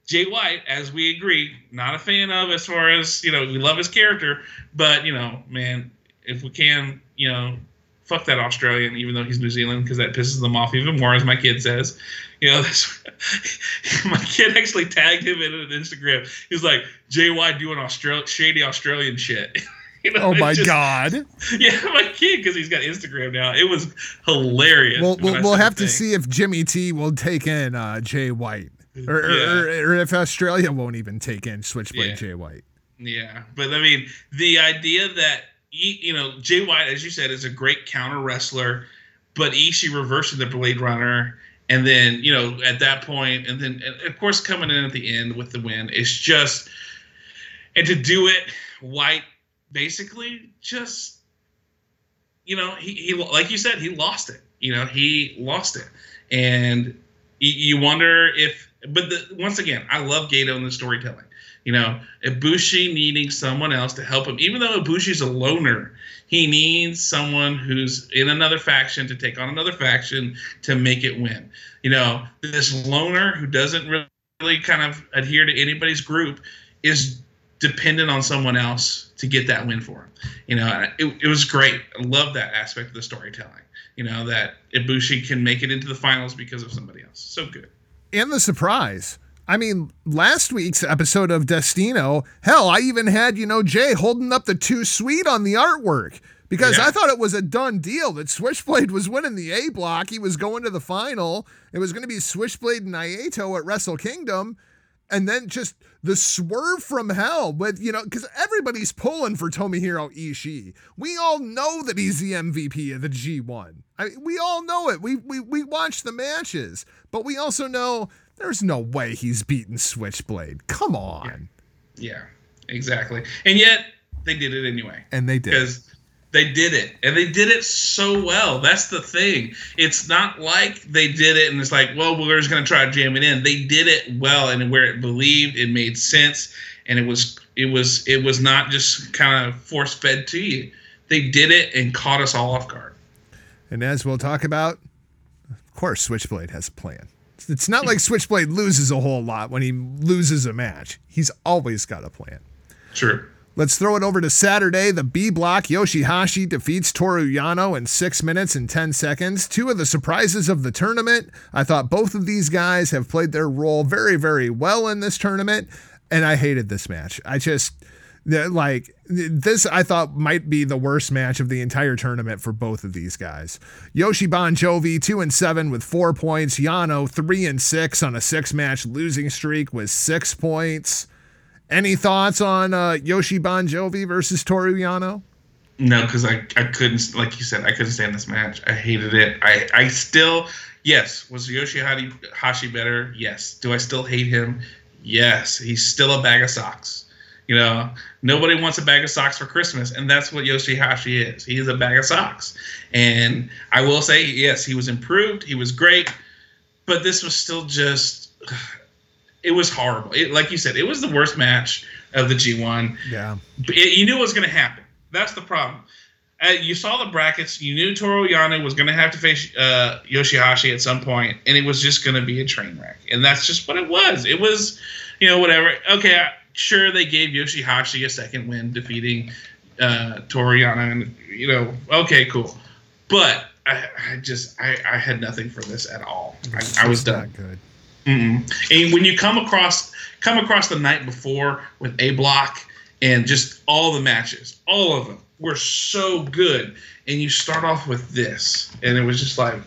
Jay White, as we agree, not a fan of as far as you know, we love his character, but you know, man, if we can, you know, fuck that Australian, even though he's New Zealand, because that pisses them off even more, as my kid says. You know, [laughs] this, my kid actually tagged him in an Instagram. He's like, Jay White doing Austral- shady Australian shit. [laughs] you know, oh my just, god! [laughs] Yeah, my kid because he's got Instagram now. It was hilarious. Well, we'll, we'll have to see if Jimmy T will take in uh, Jay White, or, yeah. or, or, if Australia won't even take in Switchblade yeah. Jay White. Yeah, but I mean, the idea that you know Jay White, as you said, is a great counter wrestler, but Ishii reversing the Blade Runner. And then, you know, at that point, and then, and of course, coming in at the end with the win, it's just, and to do it, White basically just you know he, he like you said he lost it you know he lost it and you wonder if but the, once again i love Gedo in the storytelling you know ibushi needing someone else to help him even though ibushi's a loner he needs someone who's in another faction to take on another faction to make it win you know this loner who doesn't really kind of adhere to anybody's group is dependent on someone else to get that win for him. You know, it, it was great. I love that aspect of the storytelling. You know, that Ibushi can make it into the finals because of somebody else. So good. And the surprise. I mean, last week's episode of Destino, hell, I even had, you know, Jay holding up the two sweet on the artwork because yeah. I thought it was a done deal that Switchblade was winning the A block. He was going to the final. It was going to be Switchblade and Naito at Wrestle Kingdom and then just the swerve from hell with you know because everybody's pulling for Tomohiro Ishii. We all know that he's the MVP of the G1. I we all know it. We we we watch the matches, but we also know there's no way he's beaten Switchblade. Come on. Yeah, yeah exactly. And yet they did it anyway. And they did because they did it, and they did it so well. That's the thing. It's not like they did it and it's like, well, we're just gonna try to jam it in. They did it well, and where it believed, it made sense, and it was it was it was not just kind of force fed to you. They did it and caught us all off guard. And as we'll talk about, of course, Switchblade has a plan. It's not like Switchblade loses a whole lot when he loses a match. He's always got a plan. True. Let's throw it over to Saturday. The B block, Yoshihashi defeats Toru Yano in 6 minutes and 10 seconds. Two of the surprises of the tournament. I thought both of these guys have played their role very, very well in this tournament, and I hated this match. I just like this I thought might be the worst match of the entire tournament for both of these guys. Yoshi Bon Jovi 2 and 7 with 4 points, Yano 3 and 6 on a 6 match losing streak with 6 points. Any thoughts on uh, Yoshi Bon Jovi versus Toru Yano? No, because I, I couldn't, like you said, I couldn't stand this match. I hated it. I, I still, yes, was Yoshi Hashi better? Yes. Do I still hate him? Yes. He's still a bag of socks. You know, nobody wants a bag of socks for Christmas, and that's what Yoshihashi is. He is a bag of socks. And I will say, yes, he was improved. He was great, but this was still just it was horrible. It, like you said, it was the worst match of the G1. Yeah. It, you knew what was going to happen. That's the problem. Uh, you saw the brackets. You knew Toru Yano was going to have to face uh, Yoshihashi at some point, and it was just going to be a train wreck. And that's just what it was. It was, you know, whatever. Okay, sure, they gave Yoshihashi a second win, defeating uh, Toru Yano, and you know, okay, cool. But I, I just, I, I had nothing for this at all. I, I was done. Good. Mm-mm. And when you come across come across the night before with a block and just all the matches, all of them were so good, and you start off with this, and it was just like,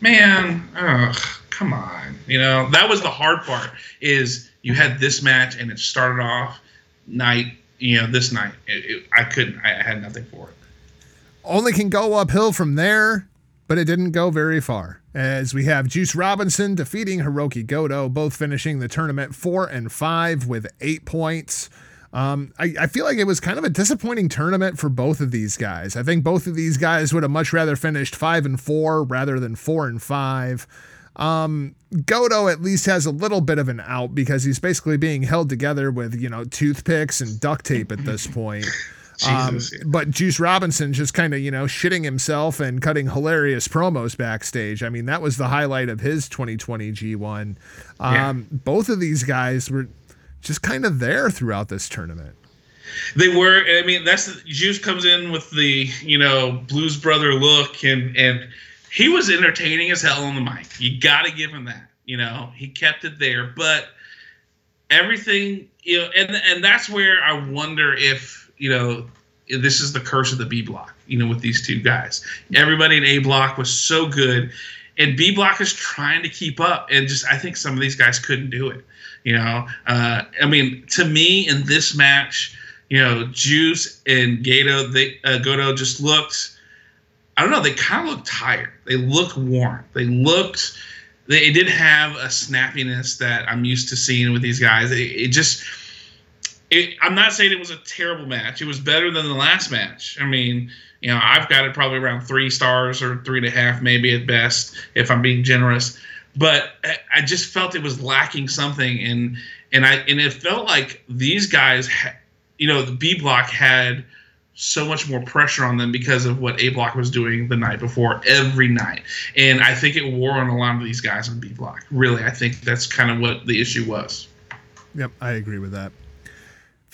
man, ugh, come on, you know that was the hard part. Is you had this match and it started off night, you know, this night. It, it, I couldn't, I had nothing for it. Only can go uphill from there, but it didn't go very far as we have Juice Robinson defeating Hiroki Goto, both finishing the tournament four and five with eight points. Um, I, I, feel like it was kind of a disappointing tournament for both of these guys. I think both of these guys would have much rather finished five and four rather than four and five. Um, Goto at least has a little bit of an out because he's basically being held together with, you know, toothpicks and duct tape at this point. [laughs] Um, but Juice Robinson just kind of, you know, shitting himself and cutting hilarious promos backstage. I mean, that was the highlight of his 2020 G1. Um, Both of these guys were just kind of there throughout this tournament. They were. I mean, that's Juice comes in with the you know Blues Brother look, and and he was entertaining as hell on the mic. You got to give him that. You know, he kept it there, but everything you know, and and that's where I wonder if you know this is the curse of the B block. You know, with these two guys, everybody in A block was so good, and B block is trying to keep up, and just I think some of these guys couldn't do it. You know, uh, I mean, to me in this match, you know, Juice and Gato, they uh, Goto just looked. I don't know. They kind of looked tired. They looked worn. They looked. They didn't have a snappiness that I'm used to seeing with these guys. It, it just. It, I'm not saying it was a terrible match. It was better than the last match. I mean, you know, I've got it probably around three stars or three and a half, maybe at best, if I'm being generous. But I- just felt it was lacking something, and and I and it felt like these guys, you know, the B block had so much more pressure on them because of what A block was doing the night before every night, and I think it wore on a lot of these guys on B block. Really, I think that's kind of what the issue was. Yep, I agree with that.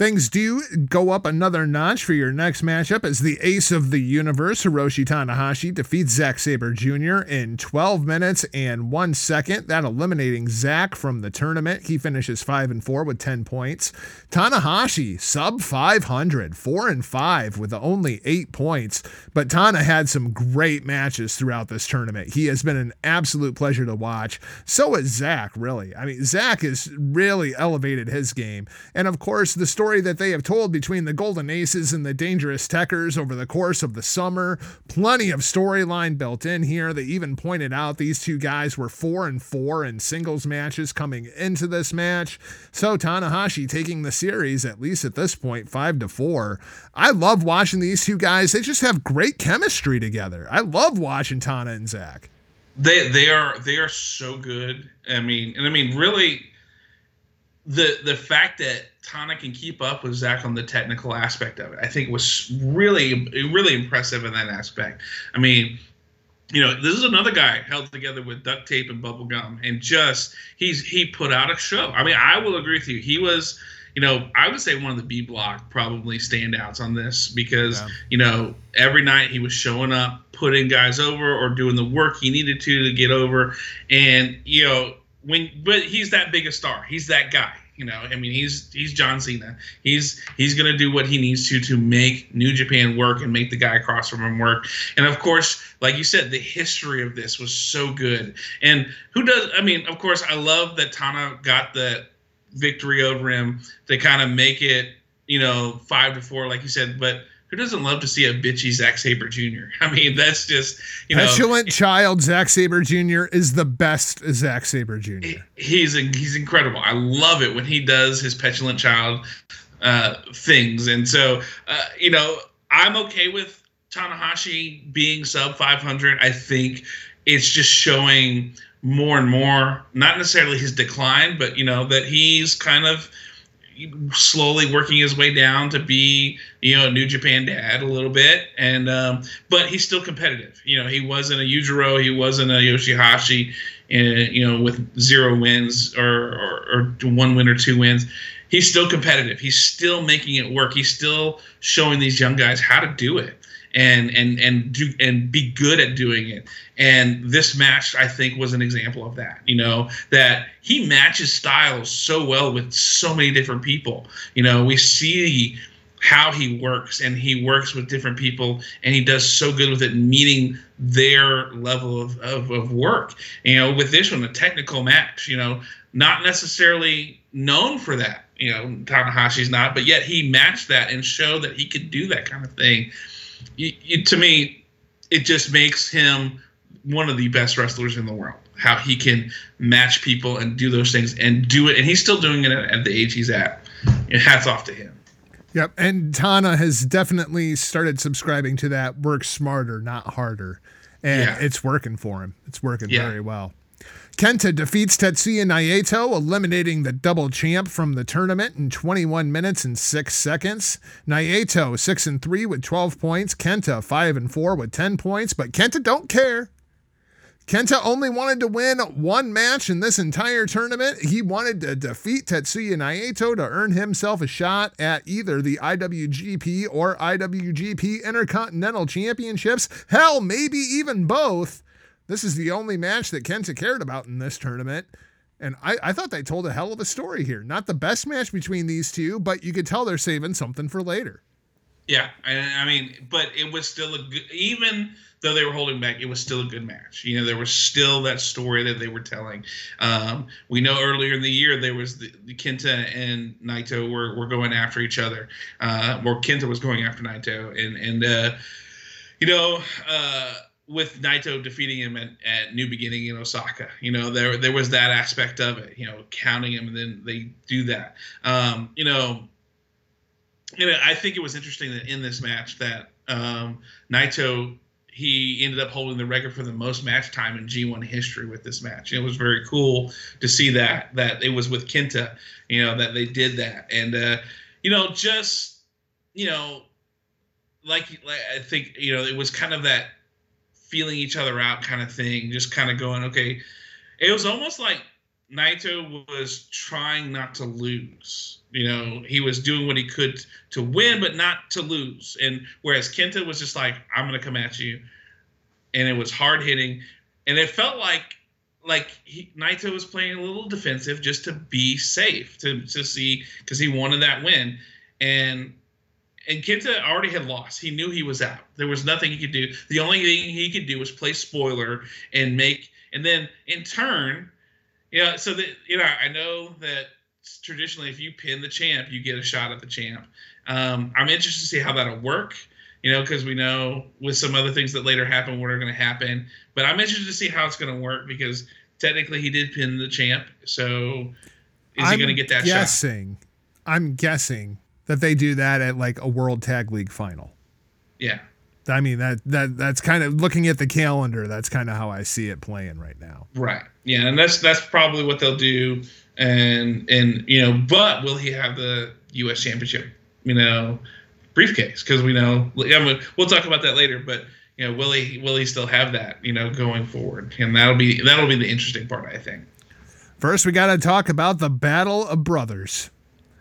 Things do go up another notch for your next matchup as the ace of the universe, Hiroshi Tanahashi, defeats Zack Sabre Jr. in 12 minutes and one second, that eliminating Zack from the tournament. He finishes 5 and 4 with 10 points. Tanahashi, sub 500, 4 and 5 with only 8 points. But Tana had some great matches throughout this tournament. He has been an absolute pleasure to watch. So is Zack, really. I mean, Zack has really elevated his game. And of course, the story that they have told between the Golden Aces and the Dangerous Tekkers over the course of the summer. Plenty of storyline built in here. They even pointed out these two guys were four and four in singles matches coming into this match. So Tanahashi taking the series, at least at this point, five to four. I love watching these two guys. They just have great chemistry together. I love watching Tana and Zach. They they are they are so good. I mean, and I mean really the the fact that Tana can keep up with Zach on the technical aspect of it, I think was really really impressive in that aspect. I mean, you know, this is another guy held together with duct tape and bubble gum, and just he's he put out a show. I mean, I will agree with you. He was, you know, I would say one of the B block probably standouts on this because Yeah. you know every night he was showing up, putting guys over or doing the work he needed to to get over, and you know when but he's that big a star. He's that guy. You know, I mean, he's he's John Cena. He's he's gonna do what he needs to to make New Japan work and make the guy across from him work. And of course, like you said, the history of this was so good. And who does? I mean, of course, I love that Tana got the victory over him to kind of make it, you know, five to four, like you said. But who doesn't love to see a bitchy Zack Sabre Jr.? [laughs] I mean, that's just you know, Petulant child Zack Sabre Jr. is the best Zack Sabre Jr. he's he's incredible. I love it when he does his petulant child uh, things, and so uh, you know I'm okay with Tanahashi being sub 500. I think it's just showing more and more, not necessarily his decline, but you know that he's kind of slowly working his way down to be you know a New Japan dad a little bit, and um, but he's still competitive. You know, he wasn't a Yujiro, he wasn't a Yoshihashi, and you know, with zero wins or, or or one win or two wins. He's still competitive. He's still making it work. He's still showing these young guys how to do it and and and do and be good at doing it. And this match, I think, was an example of that. You know that he matches styles so well with so many different people. You know, we see how he works and he works with different people and he does so good with it meeting their level of, of, of work you know with this one a technical match you know not necessarily known for that you know tanahashi's not but yet he matched that and showed that he could do that kind of thing you, you, to me it just makes him one of the best wrestlers in the world how he can match people and do those things and do it and he's still doing it at, at the age he's at and hats off to him Yep. And Tana has definitely started subscribing to that work smarter, not harder. And Yeah. it's working for him. It's working Yeah. very well. Kenta defeats Tetsuya Naito, eliminating the double champ from the tournament in 21 minutes and 6 seconds. Naito 6 and 3 with 12 points, Kenta 5 and 4 with 10 points, but Kenta don't care. Kenta only wanted to win one match in this entire tournament. He wanted to defeat Tetsuya Naito to earn himself a shot at either the IWGP or IWGP Intercontinental Championships. Hell, maybe even both. This is the only match that Kenta cared about in this tournament. And I, I thought they told a hell of a story here. Not the best match between these two, but you could tell they're saving something for later. Yeah, I, I mean, but it was still a good, even though they were holding back, it was still a good match. You know, there was still that story that they were telling. Um, we know earlier in the year there was the, the Kenta and Naito were, were going after each other, uh, or Kenta was going after Naito, and and uh, you know. Uh, with Naito defeating him at, at New Beginning in Osaka. You know, there there was that aspect of it, you know, counting him and then they do that. Um, you know, you know, I think it was interesting that in this match that um, Naito he ended up holding the record for the most match time in G1 history with this match. It was very cool to see that that it was with Kenta, you know, that they did that, and uh, you know, just you know, like like I think you know, it was kind of that feeling each other out kind of thing, just kind of going, okay. It was almost like Naito was trying not to lose. You know, he was doing what he could to win, but not to lose. And whereas Kenta was just like, I'm going to come at you. And it was hard hitting. And it felt like like he, Naito was playing a little defensive just to be safe, to, to see, because he wanted that win. And and Kenta already had lost. He knew he was out. There was nothing he could do. The only thing he could do was play spoiler and make, and then in turn, you know, so that you know, I know that traditionally, if you pin the champ, you get a shot at the champ. Um, I'm interested to see how that'll work. You know, because we know with some other things that later happen, what are going to happen. But I'm interested to see how it's going to work because technically he did pin the champ. So is I'm he going to get that guessing, shot? I'm guessing that they do that at like a World Tag League final. Yeah. I mean that that that's kind of looking at the calendar. That's kind of how I see it playing right now. Right. Yeah, and that's that's probably what they'll do. And and you know, but will he have the U.S. Championship? You know, briefcase because we know. I mean, we'll talk about that later. But you know, will he will he still have that? You know, going forward, and that'll be that'll be the interesting part, I think. First, we got to talk about the Battle of Brothers.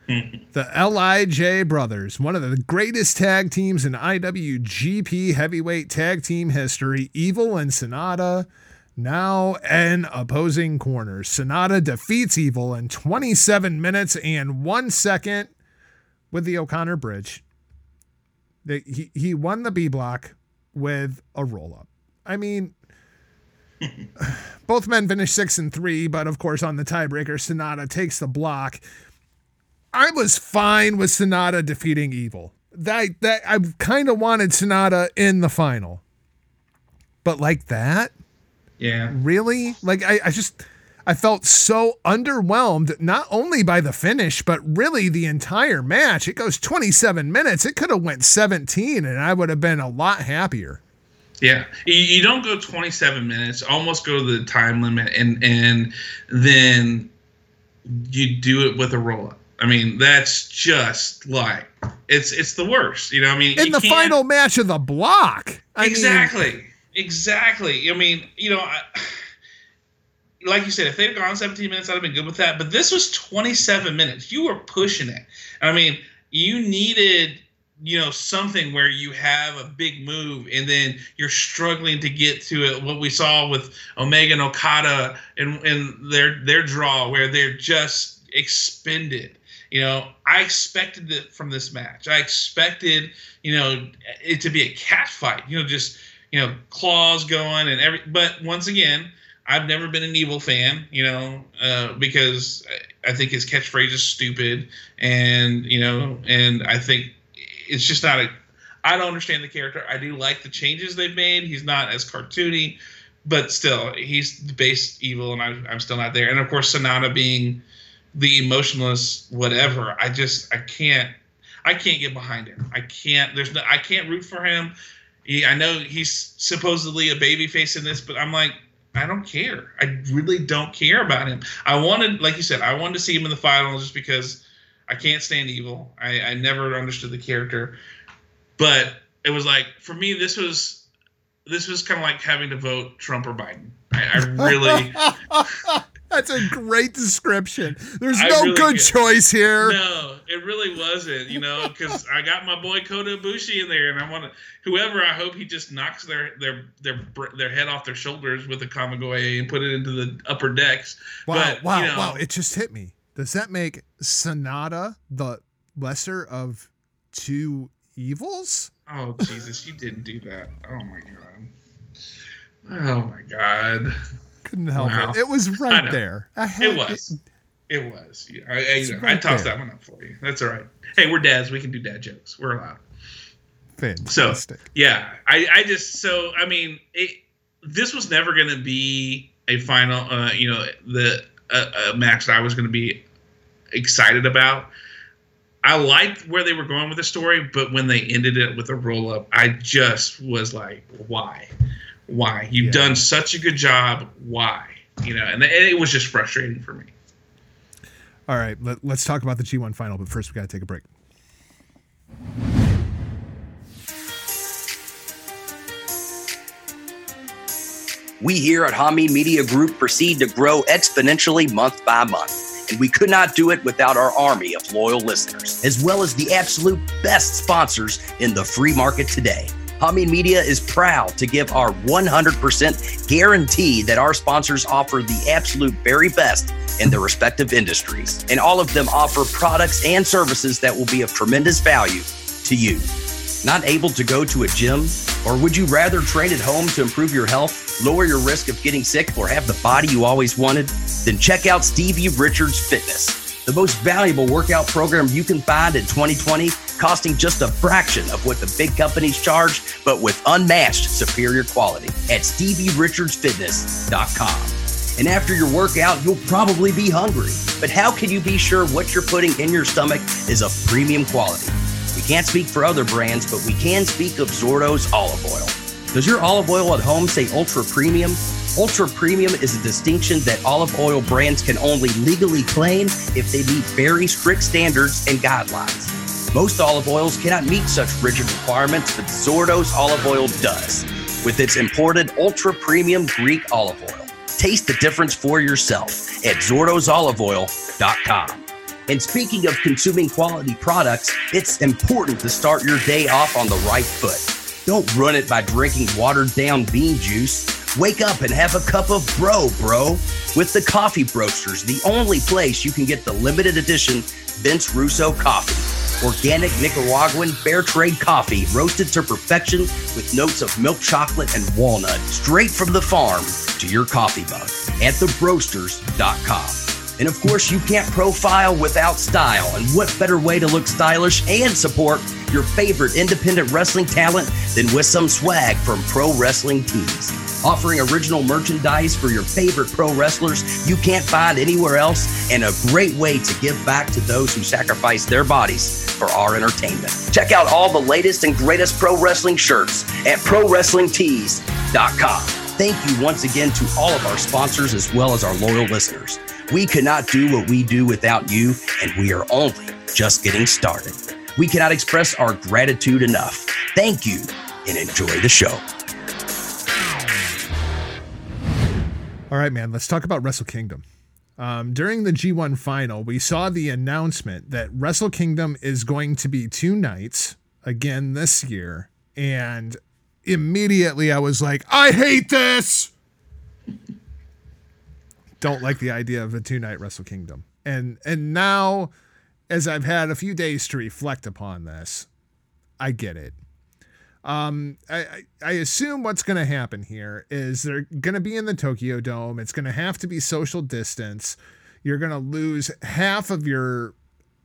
[laughs] the LIJ Brothers, one of the greatest tag teams in IWGP heavyweight tag team history, Evil and Sanada now in opposing corners. Sanada defeats Evil in 27 minutes and one second with the O'Connor Bridge. He, he won the B block with a roll up. I mean, [laughs] [sighs] both men finished six and three, but of course, on the tiebreaker, Sonata takes the block. I was fine with Sanada defeating Evil. That that I kind of wanted Sanada in the final. But like that? Yeah. Really? Like I, I just I felt so underwhelmed, not only by the finish, but really the entire match. It goes 27 minutes. It could have went 17 and I would have been a lot happier. Yeah, you, you don't go 27 minutes. Almost go to the time limit, and and then you do it with a roll up. I mean, that's just like it's it's the worst. You know, I mean, In the can't- final match of the block. I mean, exactly, exactly. I mean, you know, I, like you said, if they'd gone 17 minutes, I'd have been good with that. But this was 27 minutes. You were pushing it. I mean, you needed, you know, something where you have a big move and then you're struggling to get to it. What we saw with Omega and Okada and, and their their draw, where they're just expended. You know, I expected it from this match. I expected, you know, it to be a cat fight. You know, just you know, claws going and every. But once again, I've never been an evil fan. You know, uh, because I think his catchphrase is stupid, and you know, and I think it's just not a. I don't understand the character. I do like the changes they've made. He's not as cartoony, but still, he's the base evil, and I'm, I'm still not there. And of course, Sanada being the emotionless whatever. I just I can't I can't get behind him. I can't. There's no. I can't root for him. He, I know he's supposedly a baby face in this, but I'm like, I don't care. I really don't care about him. I wanted, like you said, I wanted to see him in the final just because I can't stand evil. I, I never understood the character, but it was like for me, this was this was kind of like having to vote Trump or Biden. I, I really. [laughs] That's a great description. There's I no really good get- choice here. No, it really wasn't, you know, because I got my boy Kota Ibushi in there, and I want to whoever. I hope he just knocks their their their their head off their shoulders with a Kamigoye and put it into the upper decks. Wow, but, wow, you know, wow. It just hit me. Does that make Sanada the lesser of two evils? Oh Jesus, you didn't do that. Oh my god. Oh my god. Couldn't help Wow. it. [laughs] It was right there. It was. It was. Yeah, I, I, you know, I tossed there. that one up for you. That's all right. Hey, we're dads. We can do dad jokes. We're allowed. Fantastic. Yeah, I, I just so I mean it. This was never going to be a final. Uh, you know, the a match that I was going to be excited about. I liked where they were going with the story, but when they ended it with a roll up, I just was like, why, why? You've Yeah. done such a good job. Why? You know, and, and it was just frustrating for me. All right, let, let's talk about the G1 final, but first we got to take a break. We here at Hameen Media Group proceed to grow exponentially month by month, and we could not do it without our army of loyal listeners, as well as the absolute best sponsors in the free market today. Hameen Media is proud to give our 100% guarantee that our sponsors offer the absolute very best in their respective industries, and all of them offer products and services that will be of tremendous value to you. Not able to go to a gym? Or would you rather train at home to improve your health, lower your risk of getting sick, or have the body you always wanted? Then check out Stevie Richards Fitness, the most valuable workout program you can find in 2020, costing just a fraction of what the big companies charge, but with unmatched superior quality at StevieRichardsFitness.com. And after your workout, you'll probably be hungry. But how can you be sure what you're putting in your stomach is of premium quality? We can't speak for other brands, but we can speak of Zordo's olive oil. Does your olive oil at home say ultra premium? Ultra premium is a distinction that olive oil brands can only legally claim if they meet very strict standards and guidelines. Most olive oils cannot meet such rigid requirements, but Zordo's olive oil does, with its imported ultra premium Greek olive oil. Taste the difference for yourself at zordosoliveoil.com. And speaking of consuming quality products, it's important to start your day off on the right foot. Don't run it by drinking watered down bean juice. Wake up and have a cup of bro, bro, with the Coffee Broasters, the only place you can get the limited edition Vince Russo coffee. Organic Nicaraguan fair trade coffee roasted to perfection with notes of milk chocolate and walnut straight from the farm to your coffee mug at thebroasters.com. And of course, you can't profile without style. And what better way to look stylish and support your favorite independent wrestling talent than with some swag from Pro Wrestling Tees? Offering original merchandise for your favorite pro wrestlers you can't find anywhere else, and a great way to give back to those who sacrifice their bodies for our entertainment. Check out all the latest and greatest pro wrestling shirts at ProWrestlingTees.com. Thank you once again to all of our sponsors as well as our loyal listeners. We cannot do what we do without you, and we are only just getting started. We cannot express our gratitude enough. Thank you and enjoy the show. All right, man, let's talk about Wrestle Kingdom. Um, during the G1 final, we saw the announcement that Wrestle Kingdom is going to be two nights again this year. And immediately I was like, I hate this. Don't like the idea of a two night Wrestle Kingdom. And and now, as I've had a few days to reflect upon this, I get it. Um, I, I assume what's going to happen here is they're going to be in the Tokyo Dome. It's going to have to be social distance. You're going to lose half of your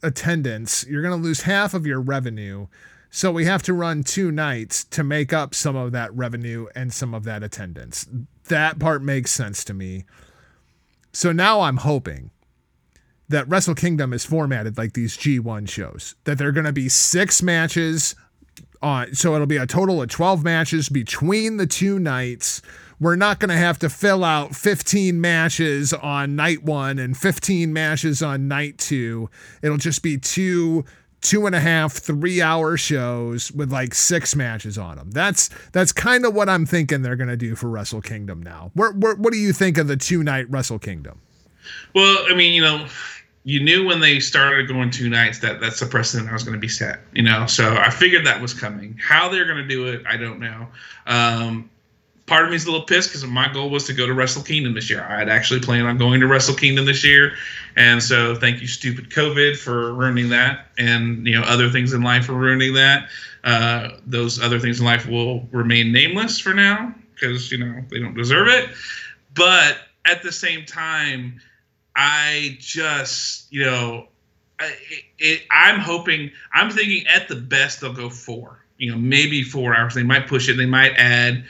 attendance. You're going to lose half of your revenue. So we have to run two nights to make up some of that revenue and some of that attendance. That part makes sense to me. So now I'm hoping that Wrestle Kingdom is formatted like these G1 shows, that they're going to be six matches on. So it'll be a total of 12 matches between the two nights we're not going to have to fill out 15 matches on night one and 15 matches on night two. It'll just be two two and a half, three hour shows with like six matches on them. That's that's kind of what I'm thinking they're gonna do for Wrestle Kingdom now. Where, where, what do you think of the two night Wrestle Kingdom? Well, I mean, you know, you knew when they started going two nights that that's the precedent that was going to be set. You know, so I figured that was coming. How they're going to do it, I don't know. Um, part of me is a little pissed because my goal was to go to Wrestle Kingdom this year. I had actually planned on going to Wrestle Kingdom this year, and so thank you, stupid COVID, for ruining that, and you know other things in life for ruining that. Uh, those other things in life will remain nameless for now because you know they don't deserve it. But at the same time, I just you know. It, I'm hoping, I'm thinking at the best they'll go four, you know, maybe four hours. They might push it. They might add,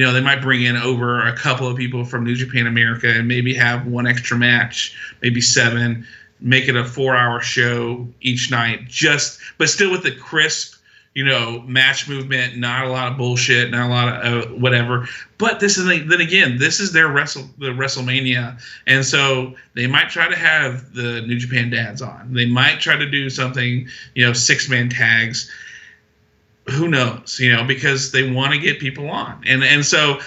you know, they might bring in over a couple of people from New Japan America and maybe have one extra match, maybe seven, make it a four hour show each night, just, but still with the crisp, you know, match movement, not a lot of bullshit, not a lot of uh, whatever. But this is then again, this is their wrestle the WrestleMania, and so they might try to have the New Japan dads on. They might try to do something, you know, six man tags who knows you know because they want to get people on and and so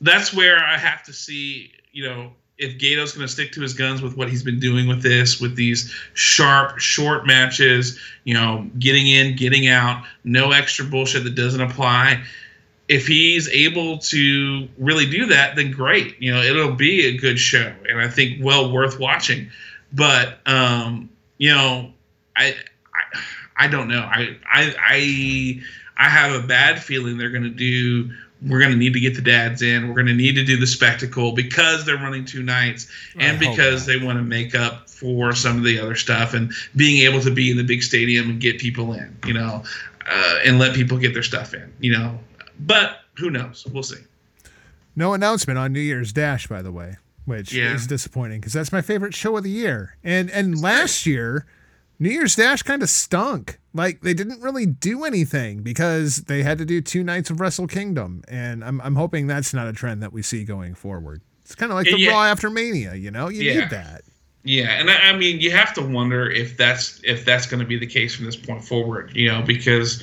that's where i have to see you know if Gedo's going to stick to his guns with what he's been doing with this, with these sharp, short matches, you know, getting in, getting out, no extra bullshit that doesn't apply. If he's able to really do that, then great. You know, it'll be a good show, and I think well worth watching. But um, you know, I, I, I don't know. I, I, I I have a bad feeling they're going to do. We're going to need to get the dads in. We're going to need to do the spectacle because they're running two nights and because they want to make up for some of the other stuff and being able to be in the big stadium and get people in, you know, uh, and let people get their stuff in, you know. But who knows? We'll see. No announcement on New Year's Dash, by the way, which Yeah. is disappointing because that's my favorite show of the year. And and last year, New Year's Dash kind of stunk. Like they didn't really do anything because they had to do two nights of Wrestle Kingdom, and I'm I'm hoping that's not a trend that we see going forward. It's kind of like the Yeah. Raw after Mania, you know. You Yeah. need that. Yeah, and I, I mean, you have to wonder if that's if that's going to be the case from this point forward. You know, because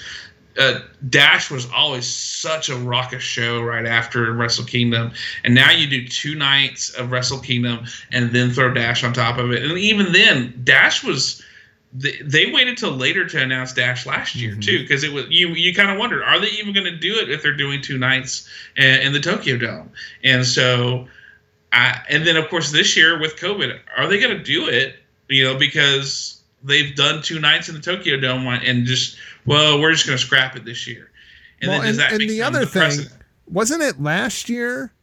uh, Dash was always such a raucous show right after Wrestle Kingdom, and now you do two nights of Wrestle Kingdom and then throw Dash on top of it, and even then, Dash was. They, they waited till later to announce Dash last year mm-hmm. too, because it was you. You kind of wondered, are they even going to do it if they're doing two nights in, in the Tokyo Dome? And so I, and then of course this year with COVID, are they going to do it? You know, because they've done two nights in the Tokyo Dome and just well, we're just going to scrap it this year. And well, then does and, that and the other thing wasn't it last year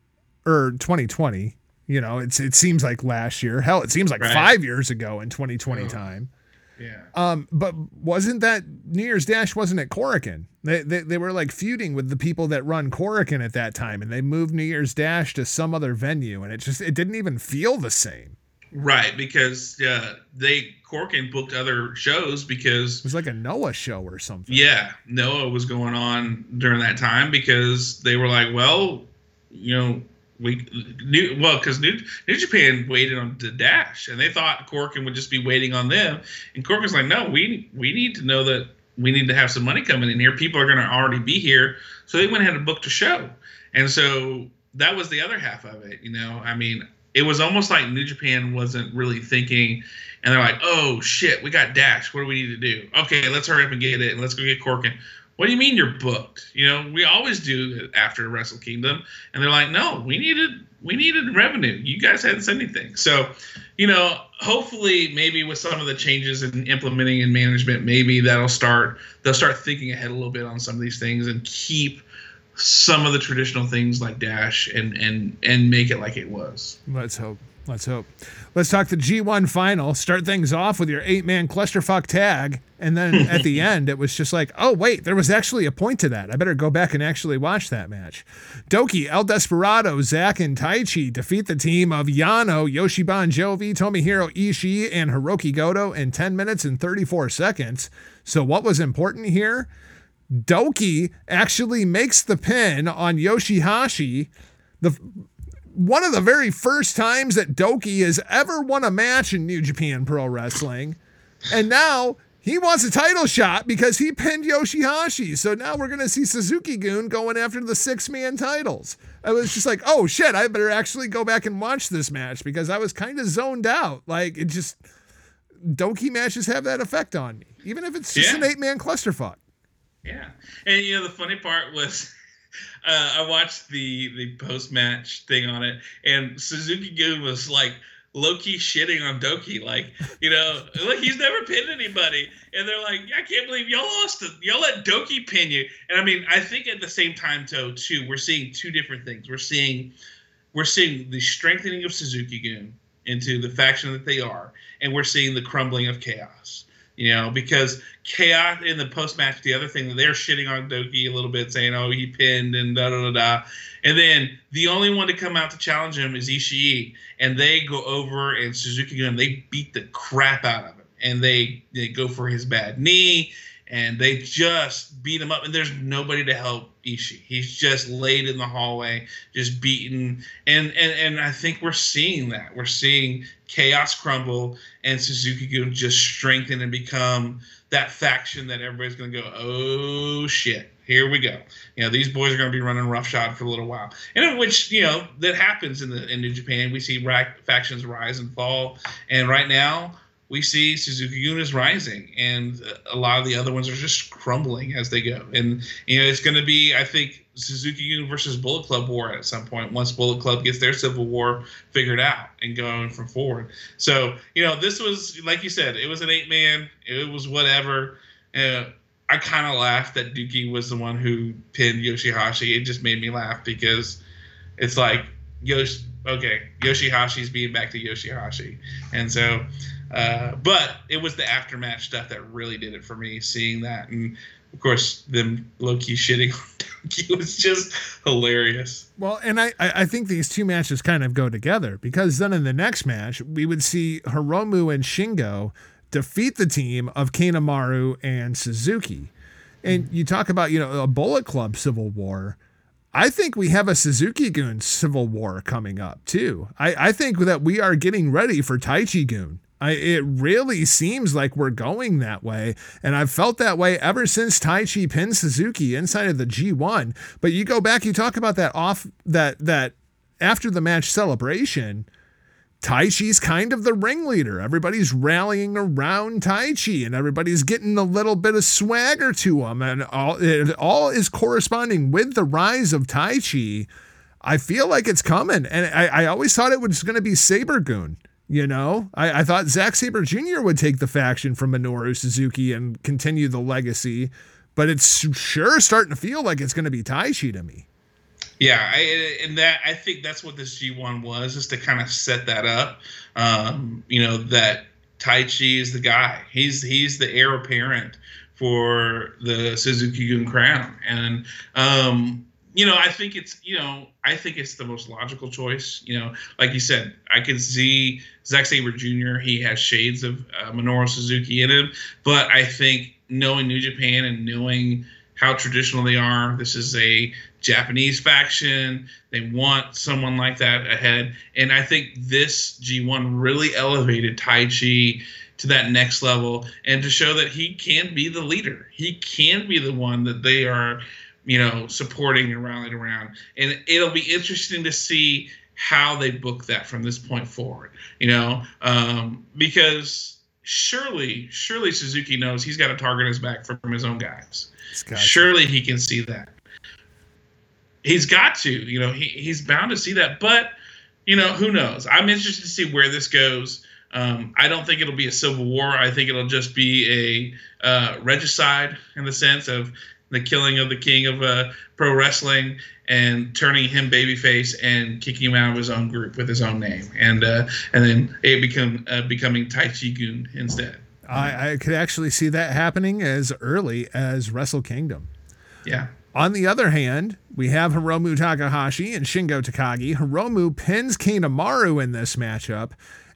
or 2020? You know, it's it seems like last year. Hell, it seems like Right. five years ago in 2020 time. Yeah. Um, but wasn't that New Year's Dash wasn't at Korakuen? They, they they were like feuding with the people that run Korakuen at that time, and they moved New Year's Dash to some other venue, and it just it didn't even feel the same. Right, because uh, they Korakuen booked other shows because It was like a Noah show or something. yeah, Noah was going on during that time because they were like, well, you know, we new well because New, New Japan waited on the dash and they thought Korakuen would just be waiting on them, and Korakuen's like, no, we we need to know that we need to have some money coming in here. People are going to already be here, so they went ahead and booked a show, and so that was the other half of it. You know, I mean, it was almost like New Japan wasn't really thinking, and they're like, "Oh shit, we got Dash. What do we need to do? Okay, let's hurry up and get it, and let's go get Korakuen." What do you mean you're booked? You know, we always do after Wrestle Kingdom, and they're like, "No, we needed we needed revenue. You guys hadn't said anything." So, you know, hopefully, maybe with some of the changes in implementing and management, maybe that'll start they'll start thinking ahead a little bit on some of these things and keep some of the traditional things like Dash and and and make it like it was. Let's hope. Let's hope. Let's talk the G1 final. Start things off with your eight man clusterfuck tag. And then [laughs] at the end, it was just like, oh, wait, there was actually a point to that. I better go back and actually watch that match. Doki, El Desperado, Zack, and Taichi defeat the team of Yano, Yoshiban Jovi, Tomohiro Ishii, and Hiroki Goto in 10 minutes and 34 seconds. So, what was important here? Doki actually makes the pin on Yoshihashi the one of the very first times that Doki has ever won a match in New Japan Pro Wrestling. And now he wants a title shot because he pinned Yoshihashi. So now we're going to see Suzuki Gun going after the six man titles. I was just like, oh shit, I better actually go back and watch this match because I was kind of zoned out. Like it just, Doki matches have that effect on me, even if it's just Yeah. an eight man clusterfuck. Yeah, and you know the funny part was, [laughs] uh, I watched the the post match thing on it, and Suzuki Gun was like low key shitting on Doki, like you know, [laughs] like he's never pinned anybody, and they're like, I can't believe y'all lost it, y'all let Doki pin you, and I mean, I think at the same time though too, we're seeing two different things. We're seeing we're seeing the strengthening of Suzuki Gun into the faction that they are, and we're seeing the crumbling of chaos. You know, because chaos in the post match, the other thing they're shitting on Doki a little bit, saying, "Oh, he pinned and da da da da," and then the only one to come out to challenge him is Ishii, and they go over and Suzuki Gun, they beat the crap out of him, and they they go for his bad knee, and they just beat him up, and there's nobody to help Ishii. He's just laid in the hallway, just beaten, and and and I think we're seeing that. We're seeing chaos crumble, and Suzuki Gun just strengthen and become that faction that everybody's going to go, oh shit, here we go. You know, these boys are going to be running roughshod for a little while, and which you know that happens in the in New Japan. We see ra- factions rise and fall, and right now we see Suzuki Gun is rising, and a lot of the other ones are just crumbling as they go. And you know, it's going to be, I think, Suzuki Gun versus Bullet Club war at some point once Bullet Club gets their civil war figured out and going from forward. So you know, this was like you said, it was an eight man, it was whatever. Uh, I kind of laughed that Dookie was the one who pinned Yoshihashi. It just made me laugh because it's like Yosh, okay, Yoshihashi's being back to Yoshihashi, and so. Uh, but it was the aftermath stuff that really did it for me. Seeing that, and of course, them low key shitting [laughs] on Dookie was just hilarious. Well, and I, I think these two matches kind of go together because then in the next match, we would see Hiromu and Shingo defeat the team of Kanemaru and Suzuki. And you talk about, you know, a Bullet Club civil war. I think we have a Suzuki Gun civil war coming up too. I, I think that we are getting ready for Taichi Gun. I, it really seems like we're going that way. And I've felt that way ever since Taichi pinned Suzuki inside of the G1. But you go back, you talk about that off that that after the match celebration, Taichi's kind of the ringleader. Everybody's rallying around Taichi and everybody's getting a little bit of swagger to him. And all it all is corresponding with the rise of Taichi. I feel like it's coming. And I, I always thought it was going to be Sabre Gun. You know, I, I thought Zack Sabre Jr. would take the faction from Minoru Suzuki and continue the legacy, but it's sure starting to feel like it's going to be Taichi to me. Yeah, I, and that I think that's what this G1 was, is to kind of set that up. Um, you know that Taichi is the guy. He's he's the heir apparent for the Suzuki Gun crown, and um, you know I think it's you know I think it's the most logical choice. You know, like you said, I can see Zack Sabre Jr. He has shades of uh, Minoru Suzuki in him, but I think knowing New Japan and knowing how traditional they are. This is a Japanese faction. They want someone like that ahead. And I think this G1 really elevated Taichi to that next level and to show that he can be the leader. He can be the one that they are, you know, supporting and rallying around. And it'll be interesting to see how they book that from this point forward, you know, um, because surely, surely Suzuki knows he's got a target on his back from his own guys. Surely he can see that. He's got to, you know, he, he's bound to see that. But, you know, who knows? I'm interested to see where this goes. Um, I don't think it'll be a civil war. I think it'll just be a uh, regicide in the sense of the killing of the king of uh, pro wrestling and turning him babyface and kicking him out of his own group with his own name, and uh, and then it become uh, becoming Taichi Gun instead. I, I could actually see that happening as early as Wrestle Kingdom. Yeah. On the other hand, we have Hiromu Takahashi and Shingo Takagi. Hiromu pins Kanemaru in this matchup,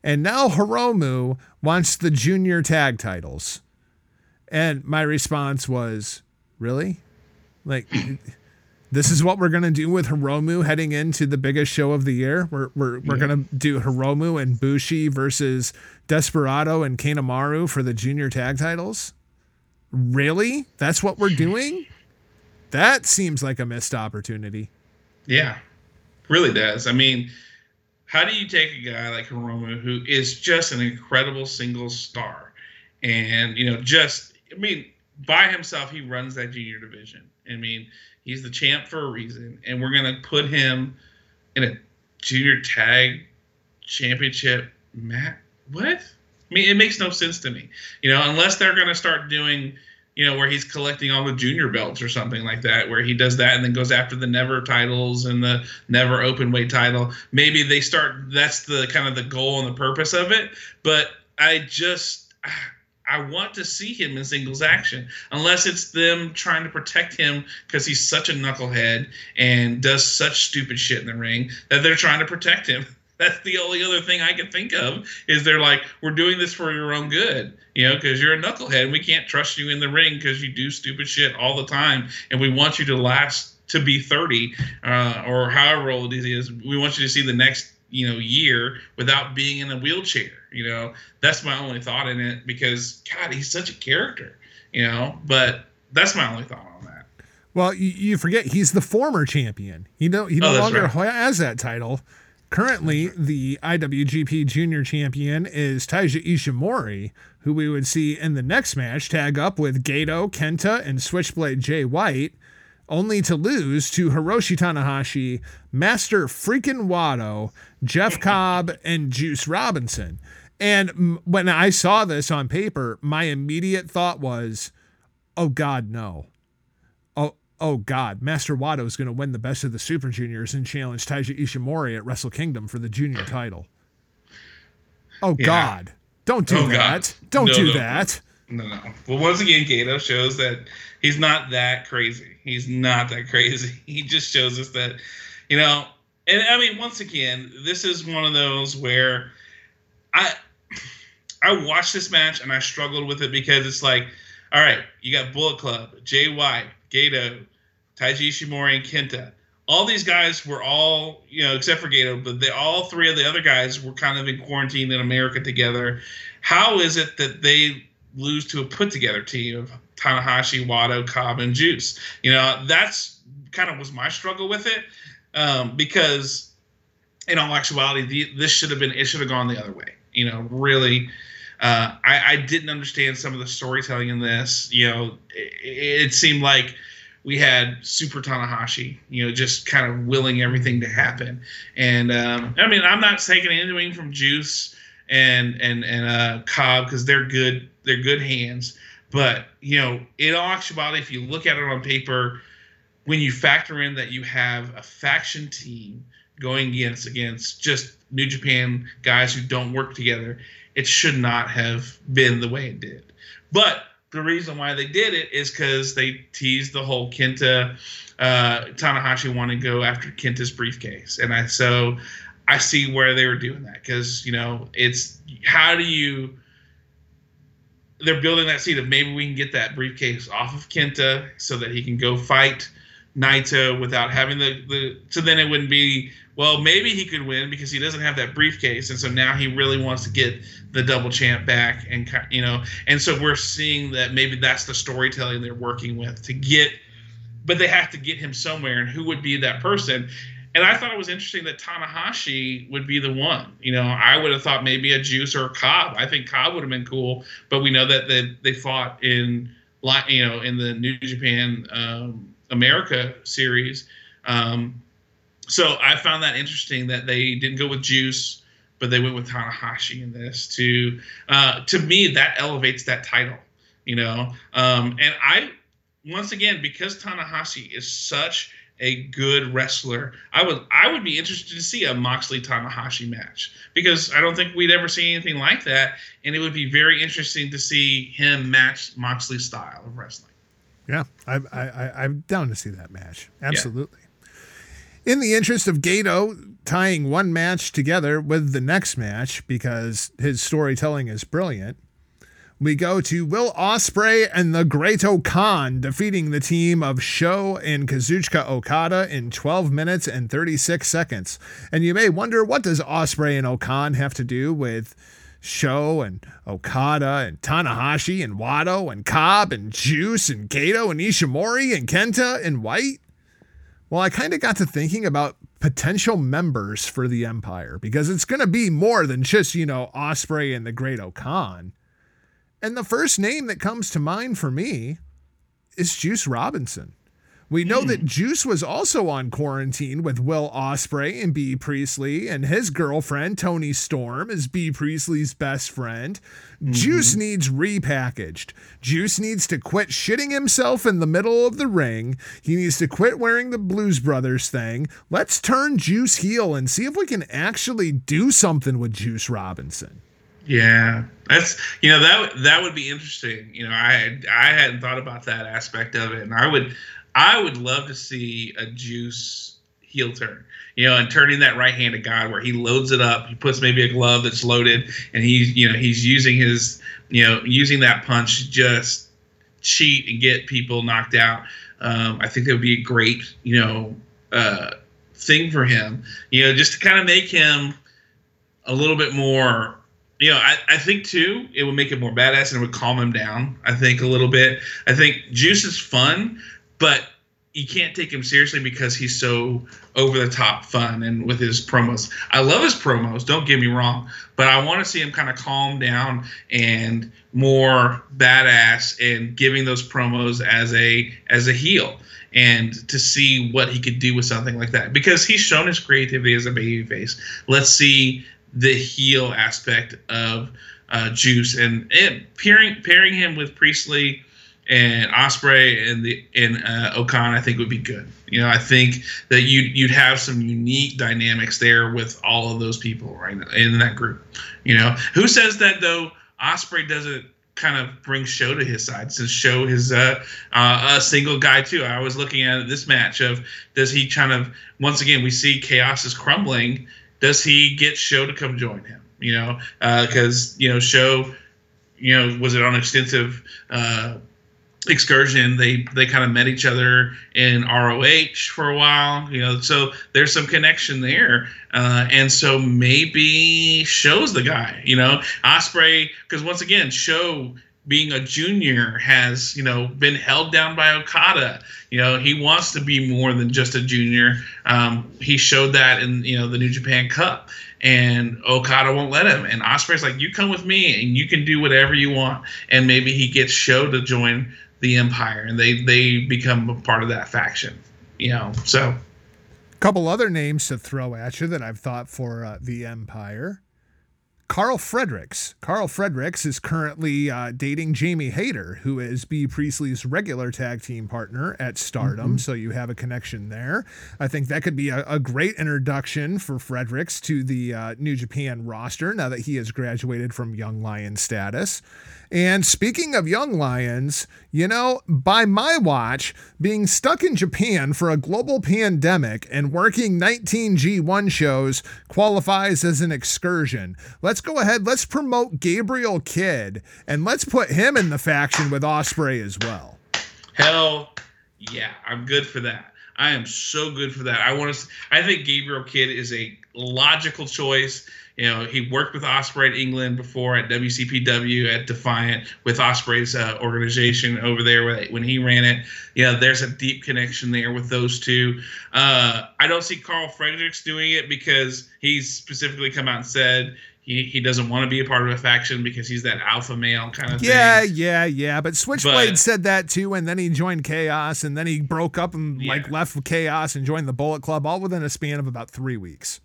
and now Hiromu wants the junior tag titles. And my response was, really? Like, [clears throat] this is what we're gonna do with Hiromu heading into the biggest show of the year. We're we're, we're gonna do Hiromu and Bushi versus Desperado and Kanemaru for the junior tag titles. Really? That's what we're doing? That seems like a missed opportunity. Yeah, really does. I mean, how do you take a guy like Hiromu who is just an incredible single star, and you know, just I mean, by himself he runs that junior division. I mean, he's the champ for a reason, and we're gonna put him in a junior tag championship match. What? I mean, it makes no sense to me. You know, unless they're gonna start doing you know, where he's collecting all the junior belts or something like that, where he does that and then goes after the NEVER titles and the NEVER open weight title. Maybe they start, that's the kind of the goal and the purpose of it. But I just, ah, I want to see him in singles action, unless it's them trying to protect him because he's such a knucklehead and does such stupid shit in the ring that they're trying to protect him. [laughs] That's the only other thing I can think of is they're like, we're doing this for your own good, you know, because you're a knucklehead and we can't trust you in the ring because you do stupid shit all the time, and we want you to last to be 30 uh, or however old it is. We want you to see the next you know year without being in a wheelchair. You know, that's my only thought in it because God, he's such a character, you know. But that's my only thought on that. Well, you, you forget he's the former champion. you know he no Oh, longer right. has that title. Currently, the IWGP Junior Champion is Taiji Ishimori, who we would see in the next match tag up with Gedo, Kenta, and Switchblade Jay White, only to lose to Hiroshi Tanahashi, Master Freaking Wato, Jeff [laughs] Cobb, and Juice Robinson. And when I saw this on paper, my immediate thought was, oh God, no. Oh, oh God, Master Wato is going to win the best of the Super Juniors and challenge Taiji Ishimori at Wrestle Kingdom for the junior title. Oh Yeah. God, don't do Oh, God. that. Don't No, do no. that. No, no. Well, once again, Gedo shows that he's not that crazy. He's not that crazy. [laughs] He just shows us that, you know, and I mean, once again, this is one of those where I [sighs] I watched this match and I struggled with it because it's like, all right, you got Bullet Club, Jay White, Gedo, Taiji Ishimori, and Kenta. All these guys were all, you know, except for Gedo, but they all three of the other guys were kind of in quarantine in America together. How is it that they lose to a put together team of Tanahashi, Wato, Cobb, and Juice? You know, that's kind of was my struggle with it um, because, in all actuality, the, this should have been it should have gone the other way. You know, really. Uh, I, I didn't understand some of the storytelling in this. You know, it, it seemed like we had Super Tanahashi, you know, just kind of willing everything to happen. And um, I mean, I'm not taking anything from Juice and and and uh, Cobb because they're good, they're good hands. But you know, in all actuality, if you look at it on paper, when you factor in that you have a faction team going against against just New Japan guys who don't work together, it should not have been the way it did. But the reason why they did it is because they teased the whole Kenta uh, Tanahashi wanting to go after Kenta's briefcase, and I so I see where they were doing that because you know it's how do you they're building that seed of maybe we can get that briefcase off of Kenta so that he can go fight Naito without having the, the so then it wouldn't be well maybe he could win because he doesn't have that briefcase. And so now he really wants to get the double champ back and you know and so we're seeing that maybe that's the storytelling they're working with to get but they have to get him somewhere. And who would be that person and I thought it was interesting that Tanahashi would be the one. You know, I would have thought maybe a Juice or a Cobb. I think Cobb would have been cool, but we know that they, they fought in, you know, in the New Japan um, America series. Um, so I found that interesting that they didn't go with Juice, but they went with Tanahashi in this. To uh, to me, that elevates that title. You know, um, and I once again because Tanahashi is such a good wrestler. I would I would be interested to see a Moxley Tanahashi match because I don't think we'd ever see anything like that, and it would be very interesting to see him match Moxley's style of wrestling. Yeah, I, I, I, I'm down to see that match. Absolutely. In the interest of Gedo tying one match together with the next match because his storytelling is brilliant, we go to Will Ospreay and the Great O-Khan defeating the team of Sho and Kazuchika Okada in 12 minutes and 36 seconds. And you may wonder what does Ospreay and O-Khan have to do with Sho and Okada and Tanahashi and Wato and Cobb and Juice and Gedo and Ishimori and Kenta and White? Well, I kind of got to thinking about potential members for the Empire because it's going to be more than just, you know, Ospreay and the Great O-Khan. And the first name that comes to mind for me is Juice Robinson. We know that hmm. Juice was also on quarantine with Will Ospreay and Bea Priestley, and his girlfriend Toni Storm is Bea Priestley's best friend. Juice mm-hmm. needs repackaged. Juice needs to quit shitting himself in the middle of the ring. He needs to quit wearing the Blues Brothers thing. Let's turn Juice heel and see if we can actually do something with Juice Robinson. Yeah, that's you know that that would be interesting. You know, I I hadn't thought about that aspect of it, and I would I would love to see a Juice heel turn. You know, and turning that right hand of God where he loads it up, he puts maybe a glove that's loaded, and he's you know he's using his you know using that punch to just cheat and get people knocked out. Um, I think that would be a great you know uh, thing for him. You know, just to kind of make him a little bit more you know, I, I think too, it would make it more badass and it would calm him down, I think, a little bit. I think Juice is fun, but you can't take him seriously because he's so over the top fun and with his promos. I love his promos, don't get me wrong, but I want to see him kind of calm down and more badass and giving those promos as a as a heel and to see what he could do with something like that because he's shown his creativity as a babyface. Let's see the heel aspect of uh, Juice and, and pairing pairing him with Priestley and Ospreay and the and uh, O-Khan, I think would be good. You know, I think that you you'd have some unique dynamics there with all of those people right in that group. You know, who says that though? Ospreay doesn't kind of bring show to his side since show is uh, uh, a single guy too. I was looking at this match of does he kind of once again we see chaos is crumbling does he get Show to come join him? You know, because uh, you know Show, you know, was it on extensive uh, excursion? They they kind of met each other in ROH for a while. You know, so there's some connection there, uh, and so maybe Show's the guy. You know, Ospreay, because once again, Sho being a junior has you know been held down by Okada. You know he wants to be more than just a junior. Um, he showed that in you know the New Japan Cup, and Okada won't let him. And Ospreay's like, "You come with me, and you can do whatever you want." And maybe he gets Sho to join the Empire, and they they become a part of that faction. You know, so. Couple other names to throw at you that I've thought for uh, the Empire. Karl Fredericks. Karl Fredericks is currently uh, dating Jamie Hayter, who is Bea Priestley's regular tag team partner at Stardom. Mm-hmm. So you have a connection there. I think that could be a, a great introduction for Fredericks to the uh, New Japan roster now that he has graduated from Young Lion status. And speaking of young lions, you know, by my watch, being stuck in Japan for a global pandemic and working 19 G1 shows qualifies as an excursion. Let's go ahead, let's promote Gabriel Kidd and let's put him in the faction with Ospreay as well. Hell yeah, I'm good for that. I am so good for that. I want to I think Gabriel Kidd is a logical choice you know, he worked with Ospreay in England before at WCPW at Defiant with Ospreay's uh, organization over there when he ran it. Yeah, there's a deep connection there with those two. Uh, I don't see Karl Fredericks doing it because he's specifically come out and said he, he doesn't want to be a part of a faction because he's that alpha male kind of yeah, thing. Yeah, yeah, yeah, But Switchblade but, said that too, and then he joined Chaos, and then he broke up and yeah. like left Chaos and joined the Bullet Club, all within a span of about three weeks.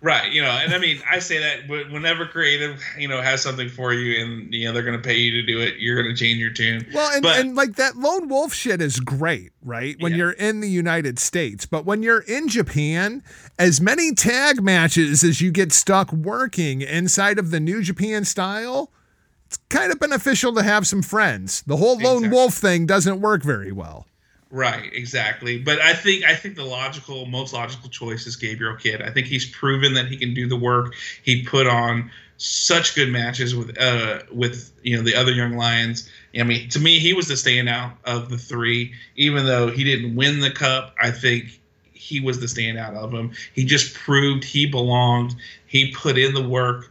Right, you know, and I mean, I say that, but whenever creative, you know, has something for you, and you know they're going to pay you to do it, you're going to change your tune. Well, and, but, and like that lone wolf shit is great, right? When yeah. you're in the United States, but when you're in Japan, as many tag matches as you get stuck working inside of the New Japan style, it's kind of beneficial to have some friends. The whole lone exactly. wolf thing doesn't work very well. Right, exactly. But I think I think the logical, most logical choice is Gabriel Kidd. I think he's proven that he can do the work. He put on such good matches with uh with you know the other young lions. I mean, to me, he was the standout of the three. Even though he didn't win the cup, I think he was the standout of them. He just proved he belonged. He put in the work,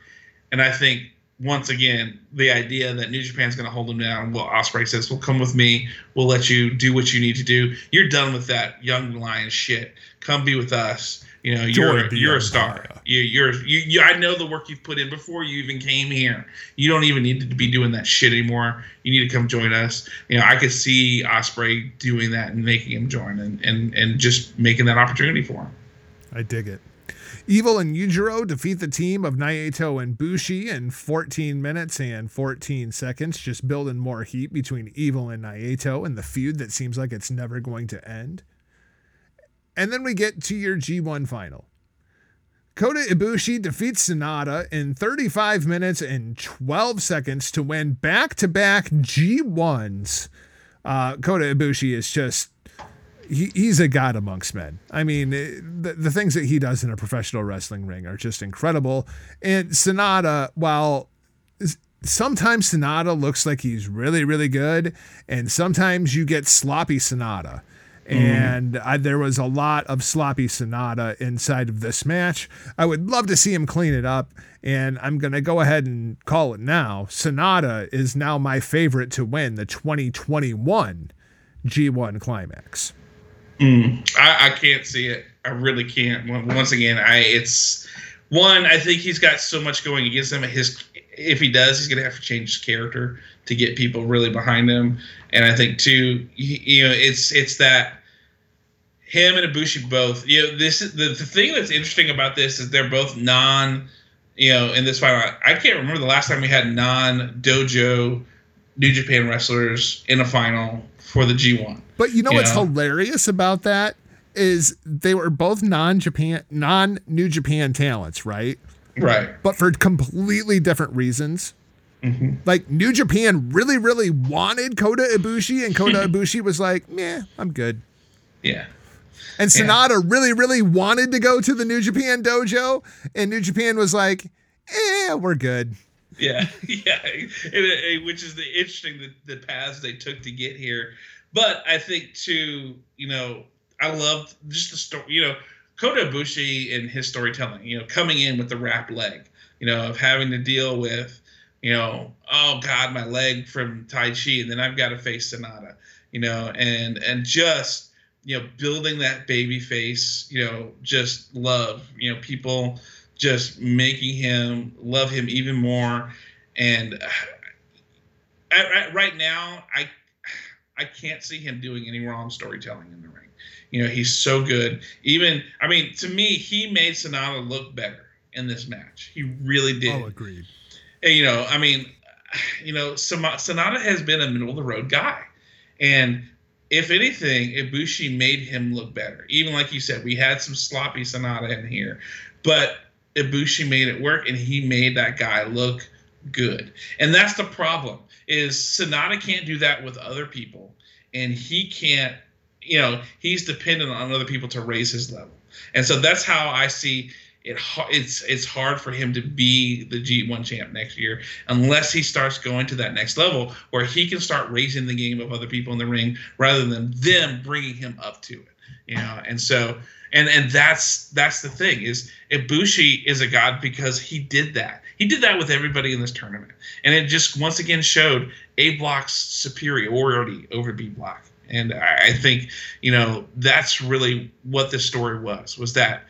and I think once again the idea that New Japan's going to hold him down. Well, Ospreay says, "Well, come with me. We'll let you do what you need to do. You're done with that young lion shit. Come be with us." You know, you're you're a star. Empire. You, you're you, you. I know the work you've put in before you even came here. You don't even need to be doing that shit anymore. You need to come join us. You know, I could see Ospreay doing that and making him join and and and just making that opportunity for him. I dig it. Evil and Yujiro defeat the team of Naito and Bushi in 14 minutes and 14 seconds, just building more heat between Evil and Naito and the feud that seems like it's never going to end. And then we get to your G1 final. Kota Ibushi defeats Sanada in 35 minutes and 12 seconds to win back to back G1s. Uh, Kota Ibushi is just he, he's a god amongst men. I mean, eh, the, the things that he does in a professional wrestling ring are just incredible. And Sanada, while sometimes Sanada looks like he's really, really good, and sometimes you get sloppy Sanada. And I, there was a lot of sloppy Sanada inside of this match. I would love to see him clean it up. And I'm going to go ahead and call it now. Sanada is now my favorite to win the 2021 G1 Climax. Mm. I, I can't see it. I really can't. Once again, I it's one. I think he's got so much going against him. His if he does, he's gonna have to change his character to get people really behind him. And I think too, you, you know, it's it's that him and Ibushi both. You know, this is the, the thing that's interesting about this is they're both non. You know, in this final, I can't remember the last time we had non dojo New Japan wrestlers in a final for the G1. But you know what's Yeah. hilarious about that is they were both non-Japan, non-New Japan talents, right? Right. But for completely different reasons. Mm-hmm. Like New Japan really, really wanted Kota Ibushi, and Kota [laughs] Ibushi was like, "Meh, I'm good." Yeah. And Sanada really, really wanted to go to the New Japan dojo, and New Japan was like, "Eh, we're good." Yeah, [laughs] yeah, and, uh, which is the interesting the, the paths they took to get here. But I think too, you know, I loved just the story. You know, Kota Ibushi and his storytelling. You know, coming in with the wrapped leg. You know, of having to deal with, you know, oh God, my leg from Taichi, and then I've got to face Sanada. You know, and and just you know building that baby face. You know, just love. You know, people just making him love him even more. And uh, at, at- right now, I I can't see him doing any wrong storytelling in the ring. You know, he's so good. Even I mean, to me, he made Sanada look better in this match. He really did. Oh, agreed. And, you know, I mean, [sighs] you know, Sanada has been a middle of the road guy, and if anything, Ibushi made him look better. Even like you said, we had some sloppy Sanada in here, but Ibushi made it work, and he made that guy look good. And that's the problem is Sanada can't do that with other people, and he can't. You know, he's dependent on other people to raise his level, and so that's how I see it it's it's hard for him to be the G1 champ next year unless he starts going to that next level where he can start raising the game of other people in the ring rather than them bringing him up to it. You know, and so and and that's that's the thing is Ibushi is a god because he did that. He did that with everybody in this tournament, and it just once again showed A Block's superiority over B Block. And I I think you know that's really what this story was was that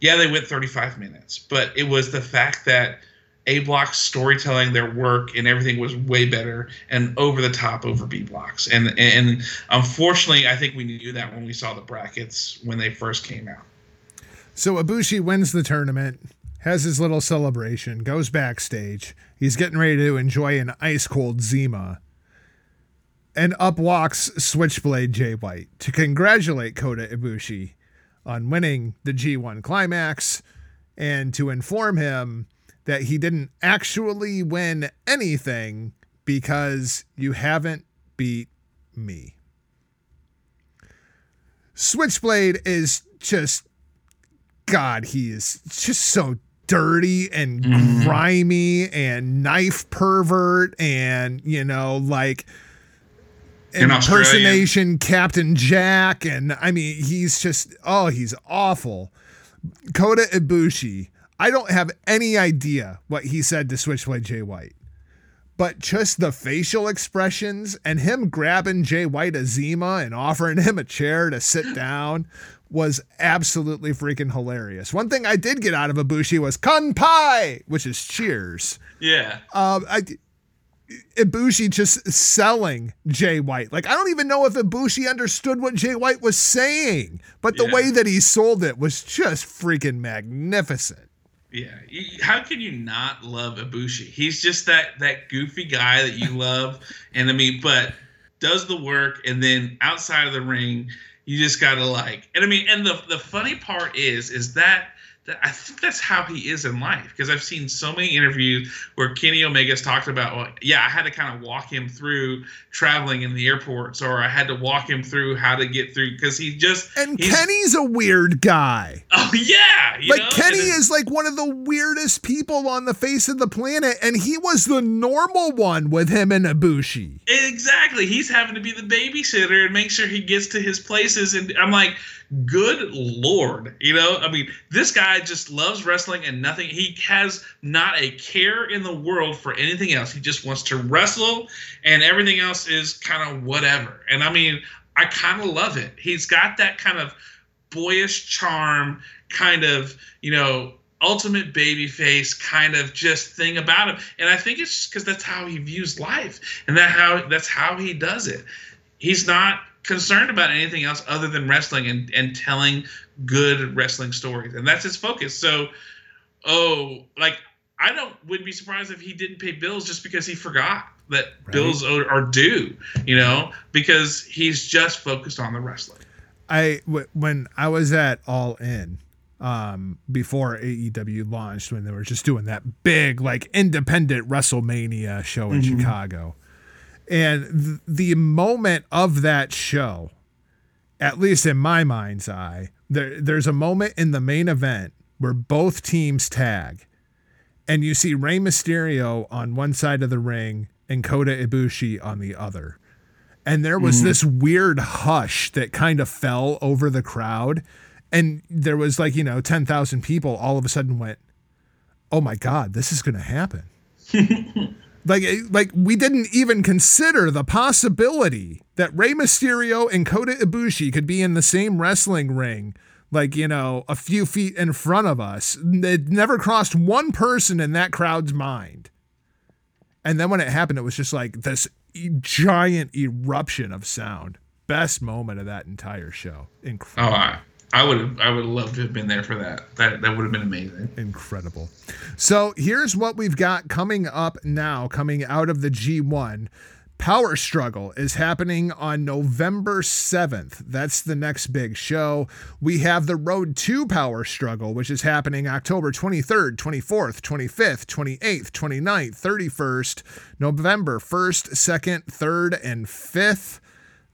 yeah, they went 35 minutes, but it was the fact that A Block's storytelling, their work, and everything was way better and over the top over B Blocks. And and unfortunately, I think we knew that when we saw the brackets when they first came out. So Ibushi wins the tournament, has his little celebration, goes backstage. He's getting ready to enjoy an ice cold Zima. And up walks Switchblade Jay White to congratulate Kota Ibushi on winning the G1 climax and to inform him that he didn't actually win anything because you haven't beat me. Switchblade is just God, he is just so dirty and Mhm. grimy and knife pervert and you know like Australian. impersonation Captain Jack and I mean he's just oh he's awful. Kota Ibushi. I don't have any idea what he said to Switchblade Jay White. But just the facial expressions and him grabbing Jay White a Zima and offering him a chair to sit [laughs] down was absolutely freaking hilarious. One thing I did get out of Ibushi was Kanpai, which is cheers. Yeah. Um, I, Ibushi just selling Jay White. Like, I don't even know if Ibushi understood what Jay White was saying, but the Yeah. way that he sold it was just freaking magnificent. Yeah, how can you not love Ibushi? He's just that that goofy guy that you love, [laughs] and I mean, but does the work, and then outside of the ring, you just gotta like. And I mean, and the the funny part is, is that. That I think that's how he is in life because I've seen so many interviews where Kenny Omega's talked about, well, yeah, I had to kind of walk him through traveling in the airports, or I had to walk him through how to get through because he just And he's- Kenny's a weird guy. oh yeah, you like know? Kenny then- is like one of the weirdest people on the face of the planet, and he was the normal one with him and Ibushi. Exactly. He's having to be the babysitter and make sure he gets to his places. And I'm like, good lord. You know, I mean, this guy just loves wrestling and nothing. He has not a care in the world for anything else. He just wants to wrestle and everything else is kind of whatever. And I mean, I kind of love it. He's got that kind of boyish charm, kind of, you know, ultimate baby face kind of just thing about him and i think it's because that's how he views life and that how that's how he does it he's not concerned about anything else other than wrestling and, and telling good wrestling stories and that's his focus so oh like i don't wouldn't be surprised if he didn't pay bills just because he forgot that Right. bills are, are due you know because he's just focused on the wrestling I w- when I was at All In um before AEW launched when they were just doing that big like independent WrestleMania show in Chicago. And th- the moment of that show at least in my mind's eye there there's a moment in the main event where both teams tag. And you see Rey Mysterio on one side of the ring and Kota Ibushi on the other. And there was mm-hmm. this weird hush that kind of fell over the crowd. And there was like you know 10,000 people all of a sudden went oh my god this is going to happen [laughs] like eh, like we didn't even consider the possibility that Rey Mysterio and Kota Ibushi could be in the same wrestling ring like you know a few feet in front of us it never crossed one person in that crowd's mind and then when it happened, it was just like this giant eruption of sound. Best moment of that entire show. oh Incredible. i i would i would love to have been there for that that that would have been amazing Incredible. So here's what we've got coming up now, coming out of the G1. Power Struggle is happening on November 7th. That's the next big show. We have the Road to Power Struggle, which is happening October 23rd, 24th, 25th, 28th, 29th, 31st, November 1st, 2nd, 3rd, and 5th.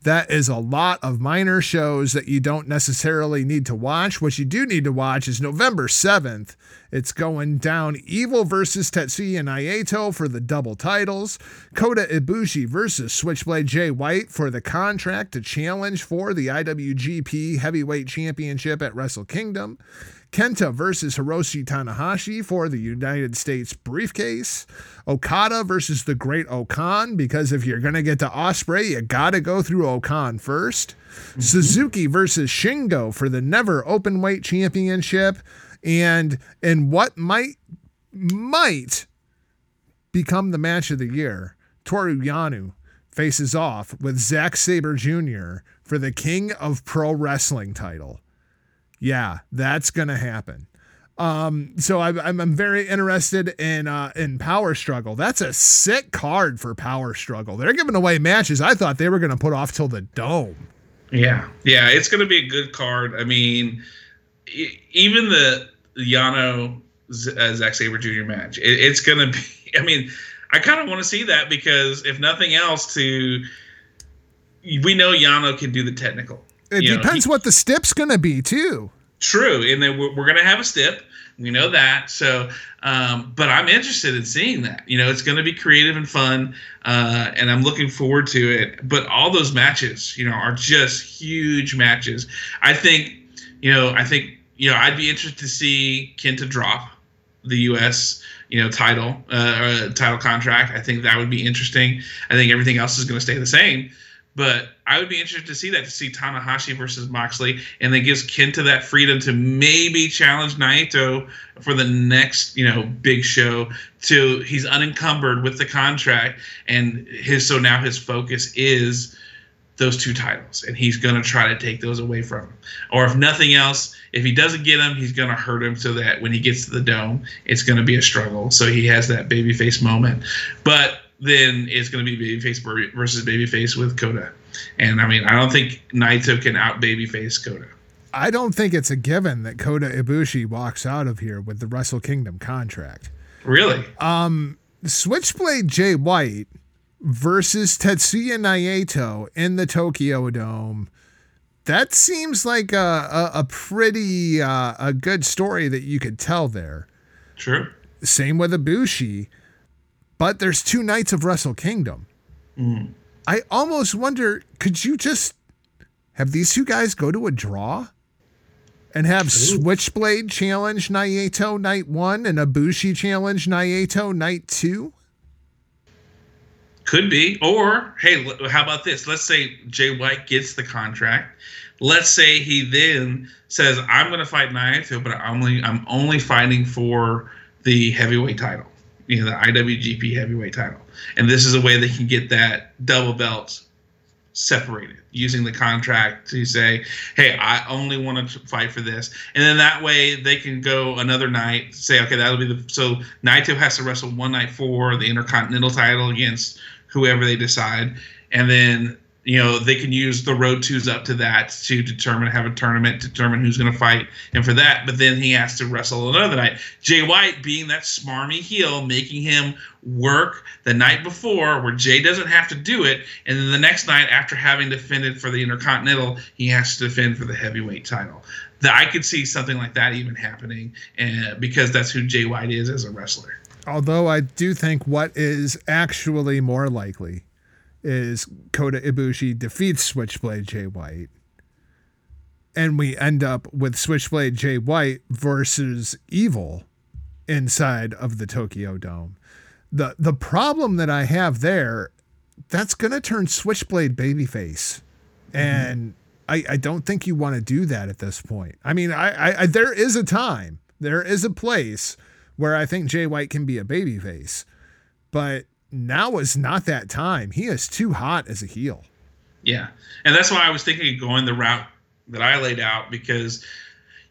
That is a lot of minor shows that you don't necessarily need to watch. What you do need to watch is November 7th. It's going down Evil versus Tetsuya Naito for the double titles, Kota Ibushi versus Switchblade Jay White for the contract to challenge for the IWGP Heavyweight Championship at Wrestle Kingdom, Kenta versus Hiroshi Tanahashi for the United States briefcase. Okada versus the Great O-Khan, because if you're going to get to Ospreay, you got to go through O-Khan 1st mm-hmm. Suzuki versus Shingo for the NEVER open weight Championship. And in what might might become the match of the year, Toru Yano faces off with Zack Sabre Jr. for the King of Pro Wrestling title yeah, that's gonna happen. Um, so I, I'm I'm very interested in uh, in Power Struggle. That's a sick card for Power Struggle. They're giving away matches I thought they were gonna put off till the dome. Yeah, yeah, it's going to be a good card. I mean, even the Yano uh, Zack Sabre Jr. match, it, it's going to be. [laughs] I mean, I kind of want to see that because if nothing else, to we know Yano can do the technical. It You know, depends he- what the stip's gonna be too. True, and then we're, we're going to have a stip. We know that. So, um, but I'm interested in seeing that. You know, it's going to be creative and fun, uh, and I'm looking forward to it. But all those matches, you know, are just huge matches. I think, you know, I think, you know, I'd be interested to see Kenta drop the U.S. you know title uh, title contract. I think that would be interesting. I think everything else is going to stay the same. But I would be interested to see that to see Tanahashi versus Moxley, and then gives Kenta that freedom to maybe challenge Naito for the next you know big show. To he's unencumbered with the contract, and his so now his focus is those two titles, and he's going to try to take those away from him. Or if nothing else, if he doesn't get him, he's going to hurt him so that when he gets to the dome, it's going to be a struggle. So he has that babyface moment. But then it's going to be babyface versus babyface with Kota. And I mean, I don't think Naito can out babyface Kota. I don't think it's a given that Kota Ibushi walks out of here with the Wrestle Kingdom contract. Really? Um, Switchblade Jay White versus Tetsuya Naito in the Tokyo Dome. That seems like a, a, a pretty uh, a good story that you could tell there. True. Same with Ibushi, but there's two nights of Wrestle Kingdom. Mm. I almost wonder, could you just have these two guys go to a draw? and have Ooh. Switchblade challenge Naito night one and Ibushi challenge Naito night two? Could be. Or, hey, how about this? Let's say Jay White gets the contract. Let's say he then says, I'm going to fight Naito, but I'm only, I'm only fighting for the heavyweight title, you know, the IWGP heavyweight title. And this is a way they can get that double belt separated using the contract to say, hey, I only want to fight for this. And then that way they can go another night, say, okay, that'll be the. So Naito has to wrestle one night for the Intercontinental title against whoever they decide, and then you know they can use the road twos up to that to determine have a tournament determine who's going to fight and for that. But then he has to wrestle another night. Jay white being that smarmy heel making him work the night before where jay doesn't have to do it and then the next night after having defended for the intercontinental he has to defend for the heavyweight title. That i could see something like that even happening and because that's who jay white is as a wrestler. Although I do think what is actually more likely is Kota Ibushi defeats Switchblade Jay White. And we end up with Switchblade Jay White versus Evil inside of the Tokyo Dome. The the problem that I have there, that's gonna turn Switchblade babyface. Mm-hmm. And I, I don't think you want to do that at this point. I mean, I, I, I there is a time, there is a place where I think Jay White can be a babyface. But now is not that time. He is too hot as a heel. Yeah. And that's why I was thinking of going the route that I laid out because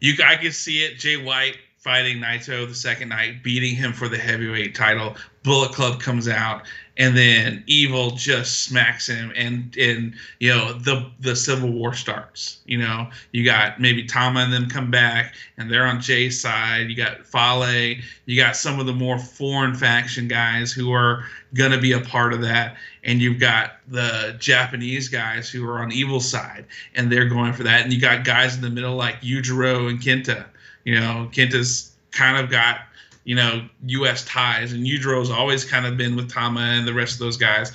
you I could see it Jay White fighting Naito the second night, beating him for the heavyweight title. Bullet Club comes out, and then Evil just smacks him, and and you know the the Civil War starts. You know, you got maybe Tama and them come back, and they're on Jay's side. You got Fale, you got some of the more foreign faction guys who are gonna be a part of that, and you've got the Japanese guys who are on evil side, and they're going for that, and you got guys in the middle like Yujiro and Kenta you know, Kenta's kind of got you know U.S. ties, and Yujiro's always kind of been with Tama and the rest of those guys.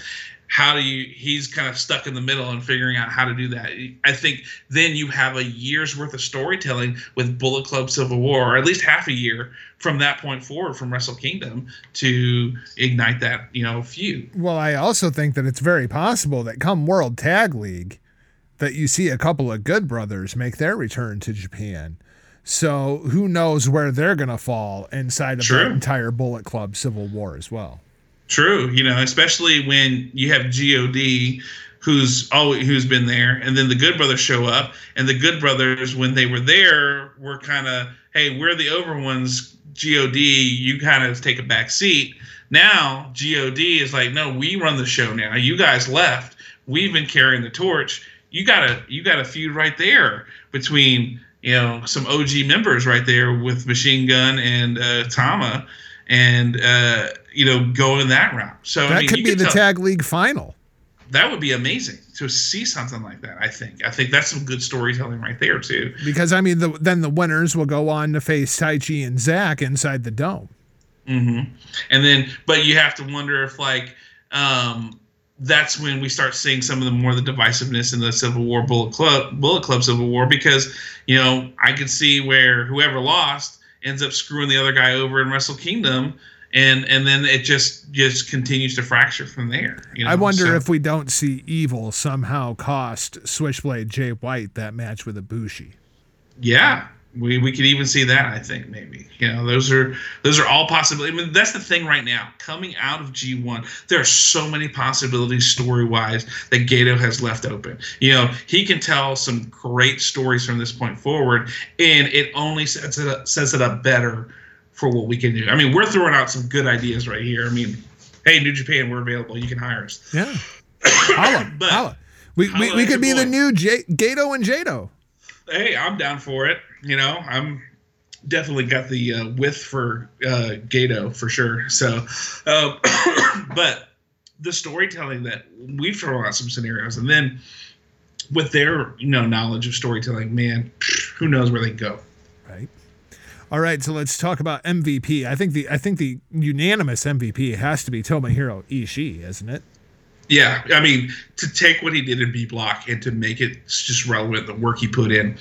How do you? He's kind of stuck in the middle and figuring out how to do that. I think then you have a year's worth of storytelling with Bullet Club Civil War, or at least half a year from that point forward from Wrestle Kingdom to ignite that you know feud. Well, I also think that it's very possible that come World Tag League, that you see a couple of good brothers make their return to Japan so who knows where they're going to fall inside of True. the entire Bullet Club Civil War as well. True, you know, especially when you have God who's always who's been there, and then the Good Brothers show up, and the Good Brothers when they were there were kind of, hey, we're the over ones. God, you kind of take a back seat. Now God is like, no, we run the show now. You guys left. We've been carrying the torch. You got a you got a feud right there between you know some OG members right there with Machine Gun and uh, Tama, and uh, you know going in that route. So that I mean, could be the tell, tag league final. that would be amazing to see something like that. I think. I think that's some good storytelling right there too. Because I mean, the, then the winners will go on to face Taichi and Zack inside the dome. hmm And then, but you have to wonder if like, um, that's when we start seeing some of the more the divisiveness in the Civil War Bullet Club Bullet Club Civil War because you know I could see where whoever lost ends up screwing the other guy over in Wrestle Kingdom. And, and then it just just continues to fracture from there. You know? I wonder So- if we don't see Evil somehow cost Switchblade Jay White that match with Ibushi. Yeah, we, we could even see that. I think maybe you know those are those are all possibilities. I mean, that's the thing right now. Coming out of G one, there are so many possibilities story wise that Gedo has left open. You know, he can tell some great stories from this point forward, and it only sets it up, sets it up better for what we can do. I mean, we're throwing out some good ideas right here. I mean, hey, New Japan, we're available. You can hire us. Yeah. [coughs] Holla. But- holla. We, we, Holla we at could be your the new J- Gedo and Jado. hey, I'm down for it. You know, I'm definitely got the uh, width for uh, Gedo for sure. So, uh, [coughs] but the storytelling that we've thrown out some scenarios, and then with their you know knowledge of storytelling, man, who knows where they go. Right. All right, so let's talk about MVP. I think the I think the unanimous MVP has to be Tomohiro Ishii, isn't it? Yeah, I mean, to take what he did in B Block and to make it just relevant, the work he put in,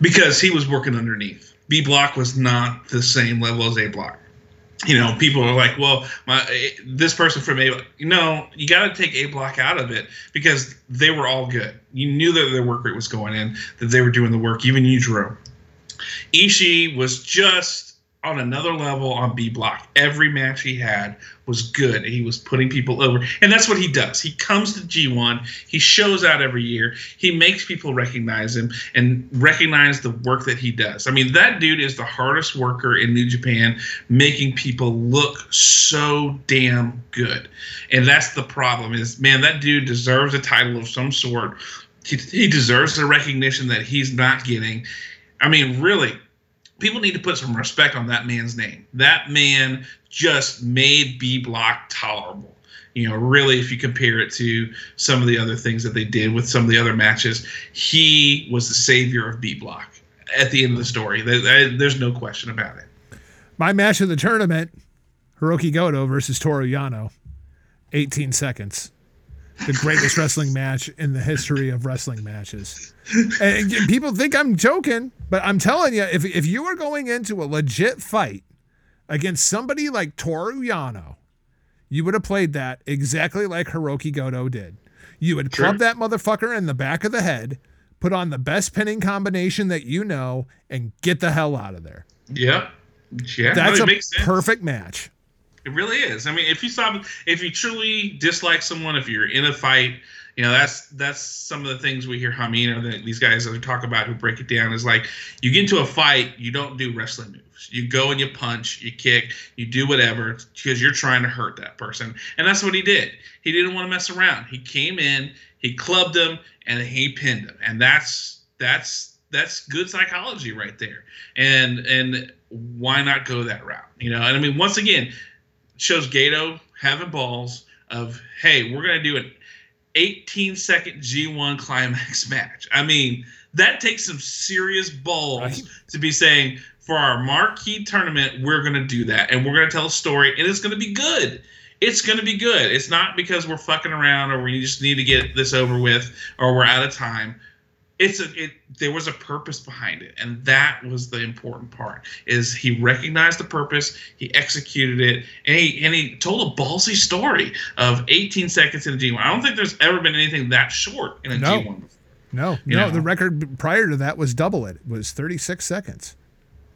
because he was working underneath. B Block was not the same level as A Block. You know, people are like, well, my this person from A, you know, you got to take A Block out of it because they were all good. You knew that their work rate was going in, that they were doing the work. Even Yujiro, Ishii was just on another level on B block. Every match he had was good. He was putting people over. And that's what he does. He comes to G1, he shows out every year, he makes people recognize him and recognize the work that he does. I mean, that dude is the hardest worker in New Japan, making people look so damn good. And that's the problem is, man, that dude deserves a title of some sort. He, he deserves the recognition that he's not getting. I mean, really, people need to put some respect on that man's name. That man just made B Block tolerable. You know, really, if you compare it to some of the other things that they did with some of the other matches, he was the savior of B Block at the end of the story. There- there- There's no question about it. My match of the tournament, Hiroki Goto versus Toru Yano. 18 seconds. The greatest wrestling match in the history of wrestling matches. And people think I'm joking, but I'm telling you, if, if you were going into a legit fight against somebody like Toru Yano, you would have played that exactly like Hiroki Goto did. You would club that motherfucker in the back of the head, put on the best pinning combination that you know, and get the hell out of there. Yep. Yeah, no, That's it a makes sense. perfect match. It really is. I mean, if you stop, if you truly dislike someone, if you're in a fight, you know that's that's some of the things we hear or the, these guys that talk about who break it down is like you get into a fight, you don't do wrestling moves. You go and you punch, you kick, you do whatever because you're trying to hurt that person, and that's what he did. He didn't want to mess around. He came in, he clubbed him, and he pinned him, and that's that's that's good psychology right there. And and why not go that route? You know, and I mean, once again, shows Gedo having balls of, hey, we're gonna do an 18 second G1 climax [laughs] match. I mean, that takes some serious balls Right. to be saying for our marquee tournament, we're gonna do that, and we're gonna tell a story, and it's gonna be good. It's gonna be good. It's not because we're fucking around or we just need to get this over with or we're out of time it's a it there was a purpose behind it and that was the important part is he recognized the purpose he executed it and he and he told a ballsy story of 18 seconds in a g1 i don't think there's ever been anything that short in a No. 1 before No, You no. know. The record prior to that was double it. It was 36 seconds.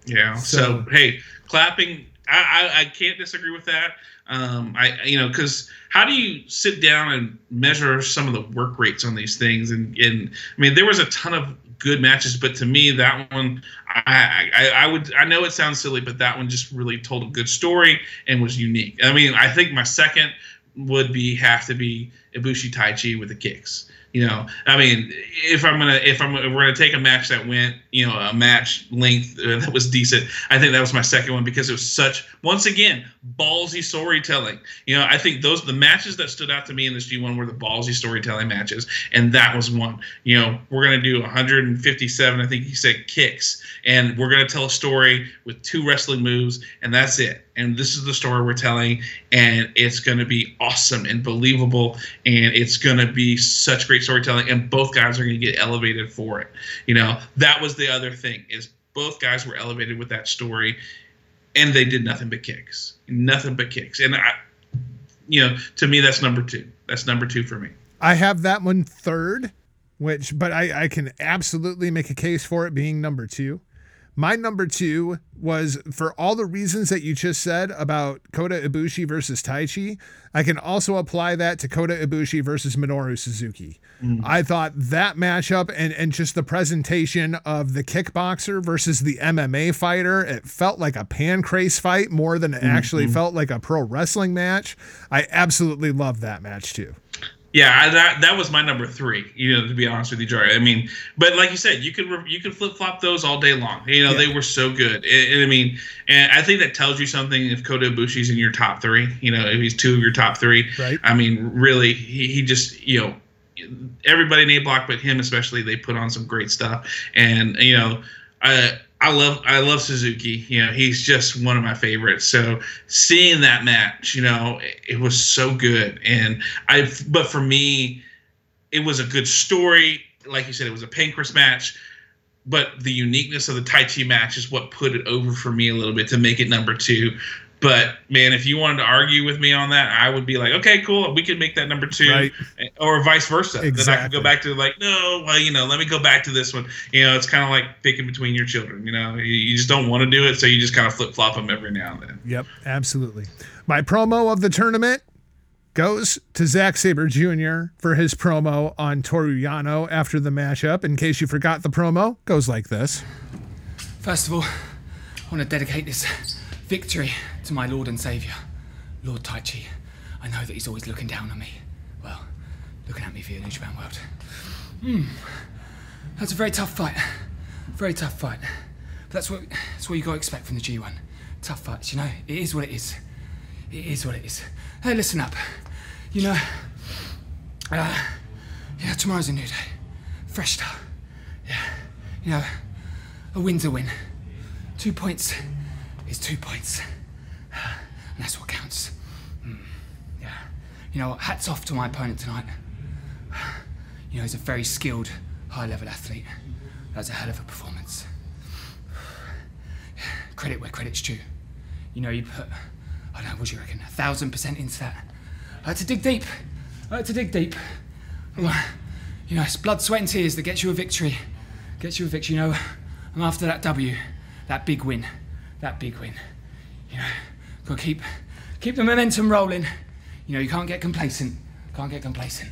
Yeah. So, So- hey, clapping. I, I I can't disagree with that. Um, I you know because how do you sit down and measure some of the work rates on these things? And and I mean there was a ton of good matches, but to me that one I I, I would I know it sounds silly, but that one just really told a good story and was unique. I mean I think my second would be have to be Ibushi Taichi with the kicks. You know, I mean, if I'm gonna if I'm if we're gonna take a match that went, you know, a match length uh, that was decent, I think that was my second one because it was such once again ballsy storytelling. You know, I think those the matches that stood out to me in this G1 were the ballsy storytelling matches, and that was one. You know, we're gonna do 157, I think he said kicks, and we're gonna tell a story with two wrestling moves, and that's it. And this is the story we're telling, and it's gonna be awesome and believable, and it's gonna be such great storytelling, and both guys are gonna get elevated for it. You know, that was the other thing is both guys were elevated with that story, and they did nothing but kicks, nothing but kicks, and I, you know, to me that's number two. That's number two for me. I have that one third, which, but I, I can absolutely make a case for it being number two. My number two was for all the reasons that you just said about Kota Ibushi versus Taichi. I can also apply that to Kota Ibushi versus Minoru Suzuki. Mm. I thought that matchup and, and just the presentation of the kickboxer versus the MMA fighter, it felt like a pancrase fight more than it actually mm-hmm. felt like a pro wrestling match. I absolutely love that match too. Yeah, I, that that was my number three. You know, to be honest with you, Jory. I mean, but like you said, you could re- you could flip flop those all day long. You know, they were so good. And, and I mean, and I think that tells you something if Kota Ibushi's in your top three. You know, if he's two of your top three. Right. I mean, really, he, he just you know everybody in A block, but him especially, they put on some great stuff. And you know, I I love I love Suzuki. You know, he's just one of my favorites. So seeing that match, you know, it, it was so good. And I, but for me, it was a good story. Like you said, it was a Pancrase match. But the uniqueness of the Taichi match is what put it over for me a little bit to make it number two. But man, if you wanted to argue with me on that, I would be like, okay, cool, we could make that number two, Right. or vice versa. Then I could go back to like, no, well, you know, let me go back to this one. You know, it's kind of like picking between your children. You know, you, you just don't want to do it, so you just kind of flip flop them every now and then. Yep, absolutely. My promo of the tournament goes to Zack Sabre Jr. for his promo on Toru Yano after the matchup. In case you forgot the promo, goes like this. First of all, I want to dedicate this victory to my Lord and Saviour, Lord Taichi. I know that he's always looking down on me. Well, looking at me via New Japan World. Hmm. That's a very tough fight. Very tough fight. But that's what that's what you got to expect from the G1. Tough fights, you know. It is what it is. It is what it is. Hey, listen up. You know, uh, yeah, tomorrow's a new day. Fresh start. Yeah. You know, a win's a win. Two points is two points. And that's what counts. Mm, Yeah. You know? Hats off to my opponent tonight. You know, he's a very skilled, high level athlete. That was a hell of a performance. Credit where credit's due. You know, you put, I don't know, what do you reckon, a thousand percent into that. I had to dig deep. I had to dig deep. You know, it's blood, sweat, and tears that gets you a victory. Gets you a victory. You know, I'm after that W, that big win, that big win. You know, got to keep, keep the momentum rolling. You know, you can't get complacent. Can't get complacent.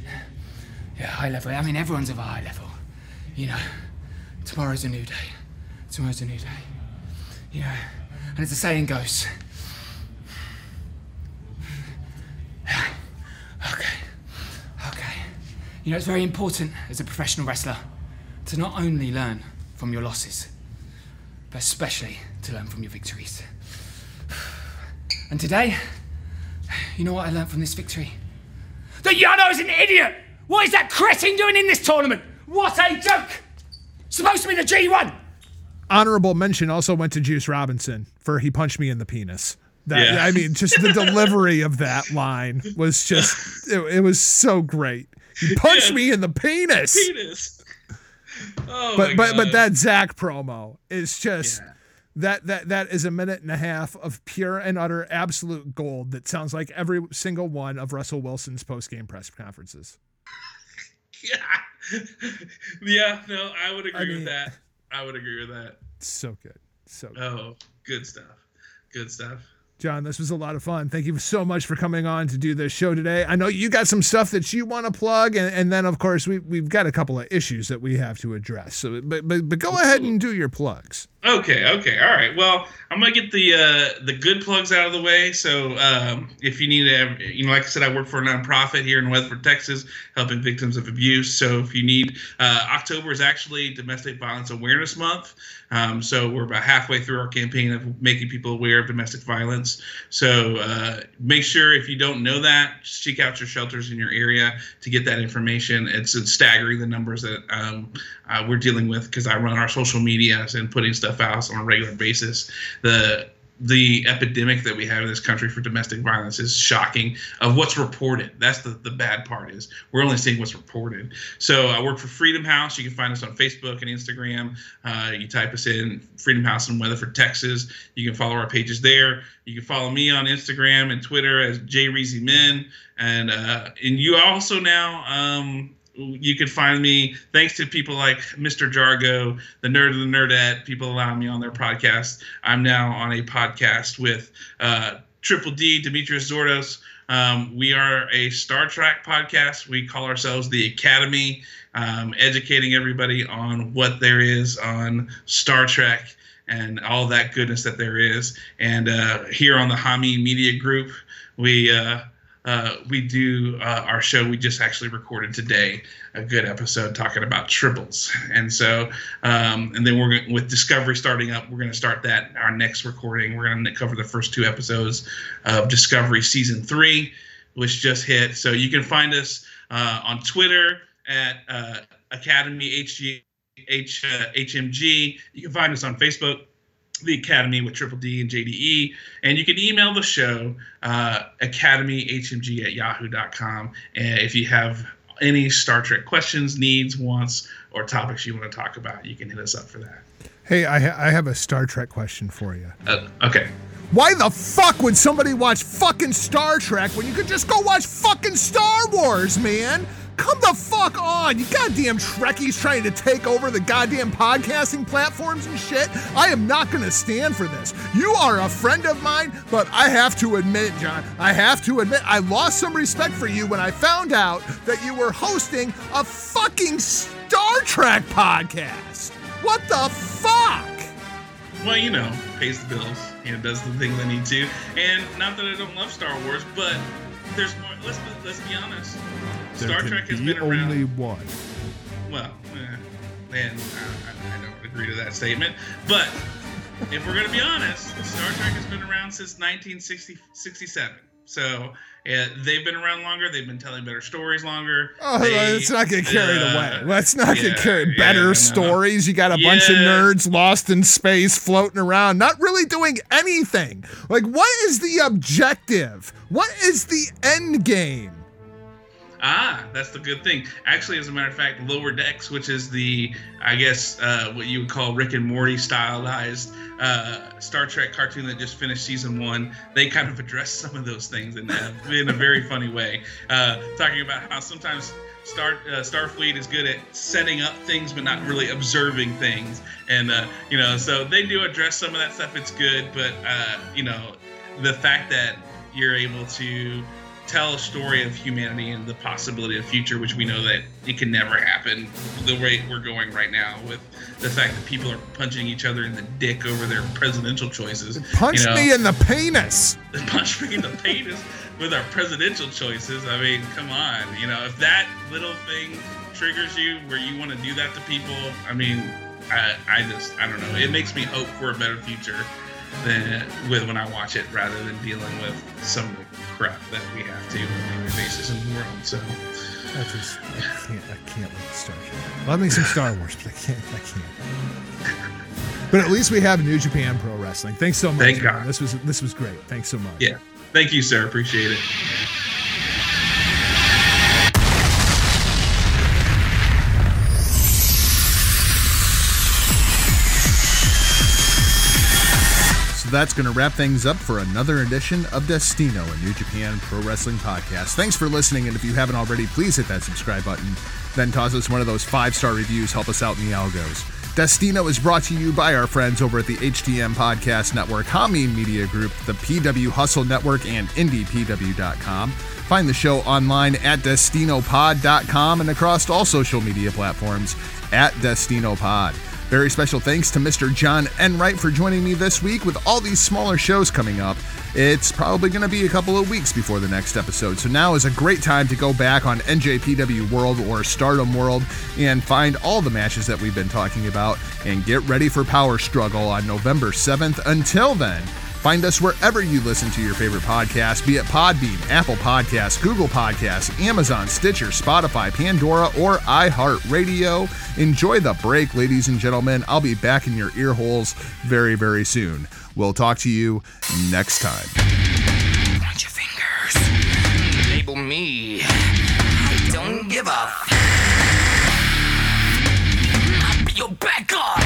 Yeah, high level. I mean, everyone's of a high level. You know, tomorrow's a new day. Tomorrow's a new day. You know, and as the saying goes. [sighs] Okay. Okay. You know, it's very important as a professional wrestler to not only learn from your losses, but especially to learn from your victories. And today, you know what I learned from this victory? That Yano is an idiot! What is that cretin doing in this tournament? What a joke! Supposed to be the G1! Honorable mention also went to Juice Robinson for he punched me in the penis. That, Yeah. I mean, just the [laughs] delivery of that line was just, it, it was so great. He punched Yeah. me in the penis. Penis. Oh but my but but God. that Zack promo is just Yeah. That that that is a minute and a half of pure and utter absolute gold that sounds like every single one of Russell Wilson's post game press conferences. [laughs] Yeah. yeah, no, I would agree I mean- with that. I would agree with that. So good. So good. Oh, good stuff. Good stuff. John, this was a lot of fun. Thank you so much for coming on to do this show today. I know you got some stuff that you want to plug, and, and then of course we we've got a couple of issues that we have to address. So, but but, but go ahead and do your plugs. Okay, okay, all right. Well, I'm gonna get the uh, the good plugs out of the way. So, um, if you need to, you know, like I said, I work for a nonprofit here in Weatherford, Texas, helping victims of abuse. So, if you need, uh, October is actually Domestic Violence Awareness Month. Um, so, we're about halfway through our campaign of making people aware of domestic violence. So, uh, make sure if you don't know that, seek out your shelters in your area to get that information. It's, it's staggering the numbers that um, uh, we're dealing with because I run our social medias and putting stuff out on a regular basis. The the epidemic that we have in this country for domestic violence is shocking of what's reported. That's the, the bad part is we're only seeing what's reported. So i work for freedom house. You can find us on facebook and instagram. Uh, you type us in freedom house in weatherford texas. You can follow our pages there. You can follow me on instagram and twitter as j men. And uh, and you also now um, you could find me thanks to people like Mr. Jargo, the nerd of the nerdette, people allowing me on their podcast. I'm now on a podcast with uh, Triple D, Demetrius Zordos. Um, we are a Star Trek podcast. We call ourselves the Academy, um, educating everybody on what there is on Star Trek and all that goodness that there is. And uh, here on the Hami Media Group, we uh, uh, we do uh, our show. We just actually recorded today a good episode talking about Tribbles, and so um, and then we're with Discovery starting up. We're going to start that our next recording. We're going to cover the first two episodes of Discovery season three, which just hit. So you can find us uh, on Twitter at uh, Academy HG, H, uh, HMG. You can find us on Facebook the Academy with Triple D and JDE. And you can email the show, uh, academyhmg at yahoo.com. And if you have any Star Trek questions, needs, wants, or topics you want to talk about, you can hit us up for that. Hey, I, ha- I have a Star Trek question for you. Uh, okay. Why the fuck would somebody watch fucking Star Trek when you could just go watch fucking Star Wars, man? Come the fuck on, you goddamn Trekkies trying to take over the goddamn podcasting platforms and shit. I am not gonna stand for this. You are a friend of mine, but I have to admit, John, I have to admit, I lost some respect for you when I found out that you were hosting a fucking Star Trek podcast. What the fuck? Well, you know, pays the bills, you know, does the things I need to. And not that I don't love Star Wars, but there's more. Let's, let's be honest Star Trek has been around. only one. Well, eh, and I, I, don't agree to that statement. But if we're going to be honest, Star Trek has been around since 1967. So yeah, they've been around longer. They've been telling better stories longer. Oh, they, let's not get carried uh, away. Let's not yeah, get carried. Better yeah, stories. You got a bunch of nerds lost in space, floating around, not really doing anything. Like, what is the objective? What is the end game? Ah, that's the good thing. Actually, as a matter of fact, Lower Decks, which is the, I guess, uh, what you would call Rick and Morty stylized uh, Star Trek cartoon that just finished season one, they kind of address some of those things in, uh, in a very funny way. Uh, talking about how sometimes Star uh, Starfleet is good at setting up things but not really observing things, and uh, you know, so they do address some of that stuff. It's good, but uh, you know, the fact that you're able to tell a story of humanity and the possibility of future, which we know that it can never happen the way we're going right now with the fact that people are punching each other in the dick over their presidential choices. Punch you know? me in the penis. [laughs] punch me in the penis with our presidential choices. I mean, come on. You know, if that little thing triggers you where you want to do that to people, I mean, I, I just, I don't know. It makes me hope for a better future than with when I watch it rather than dealing with some of the crap that we have to on a daily basis in the world. So, I just, I can't, I can't with Star Trek. Love me some Star Wars, but I can't, I can't. But at least we have New Japan Pro Wrestling. Thanks so much. Thank. God. This was this was great. Thanks so much. yeah. Thank you, sir. Appreciate it. That's going to wrap things up for another edition of Destino, a New Japan Pro Wrestling podcast. Thanks for listening, and if you haven't already, please hit that subscribe button. Then toss us one of those five star reviews, help us out in the algos. Destino is brought to you by our friends over at the HTM Podcast Network, Hami Media Group, the PW Hustle Network, and IndiePW.com. Find the show online at DestinoPod.com and across all social media platforms at DestinoPod. Very special thanks to Mr. John Enright for joining me this week with all these smaller shows coming up. It's probably going to be a couple of weeks before the next episode, so now is a great time to go back on NJPW World or Stardom World and find all the matches that we've been talking about and get ready for Power Struggle on November 7th. Until then, Find us wherever you listen to your favorite podcast, be it Podbean, Apple Podcasts, Google Podcasts, Amazon, Stitcher, Spotify, Pandora, or iHeartRadio. Enjoy the break, ladies and gentlemen. I'll be back in your ear holes very, very soon. We'll talk to you next time. Point your fingers. Label me. I don't give a. I'll be your guy.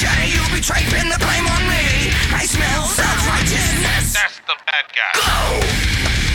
Classic. You'll be draping the blame on me. I smell self-righteousness. That's the bad guy. I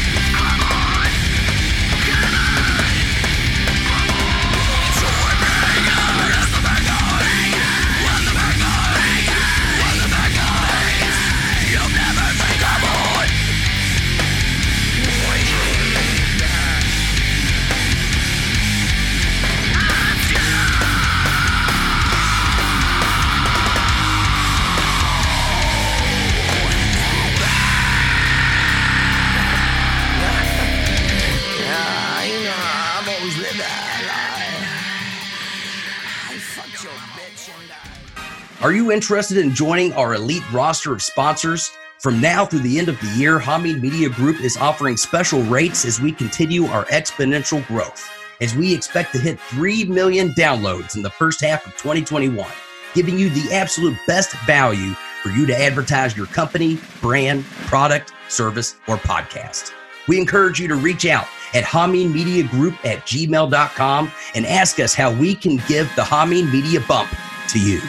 Are you interested in joining our elite roster of sponsors? From now through the end of the year, Hamid Media Group is offering special rates as we continue our exponential growth. As we expect to hit 3 million downloads in the first half of 2021, giving you the absolute best value for you to advertise your company, brand, product, service, or podcast. We encourage you to reach out at Hameen Group at gmail.com and ask us how we can give the Hameen Media bump to you.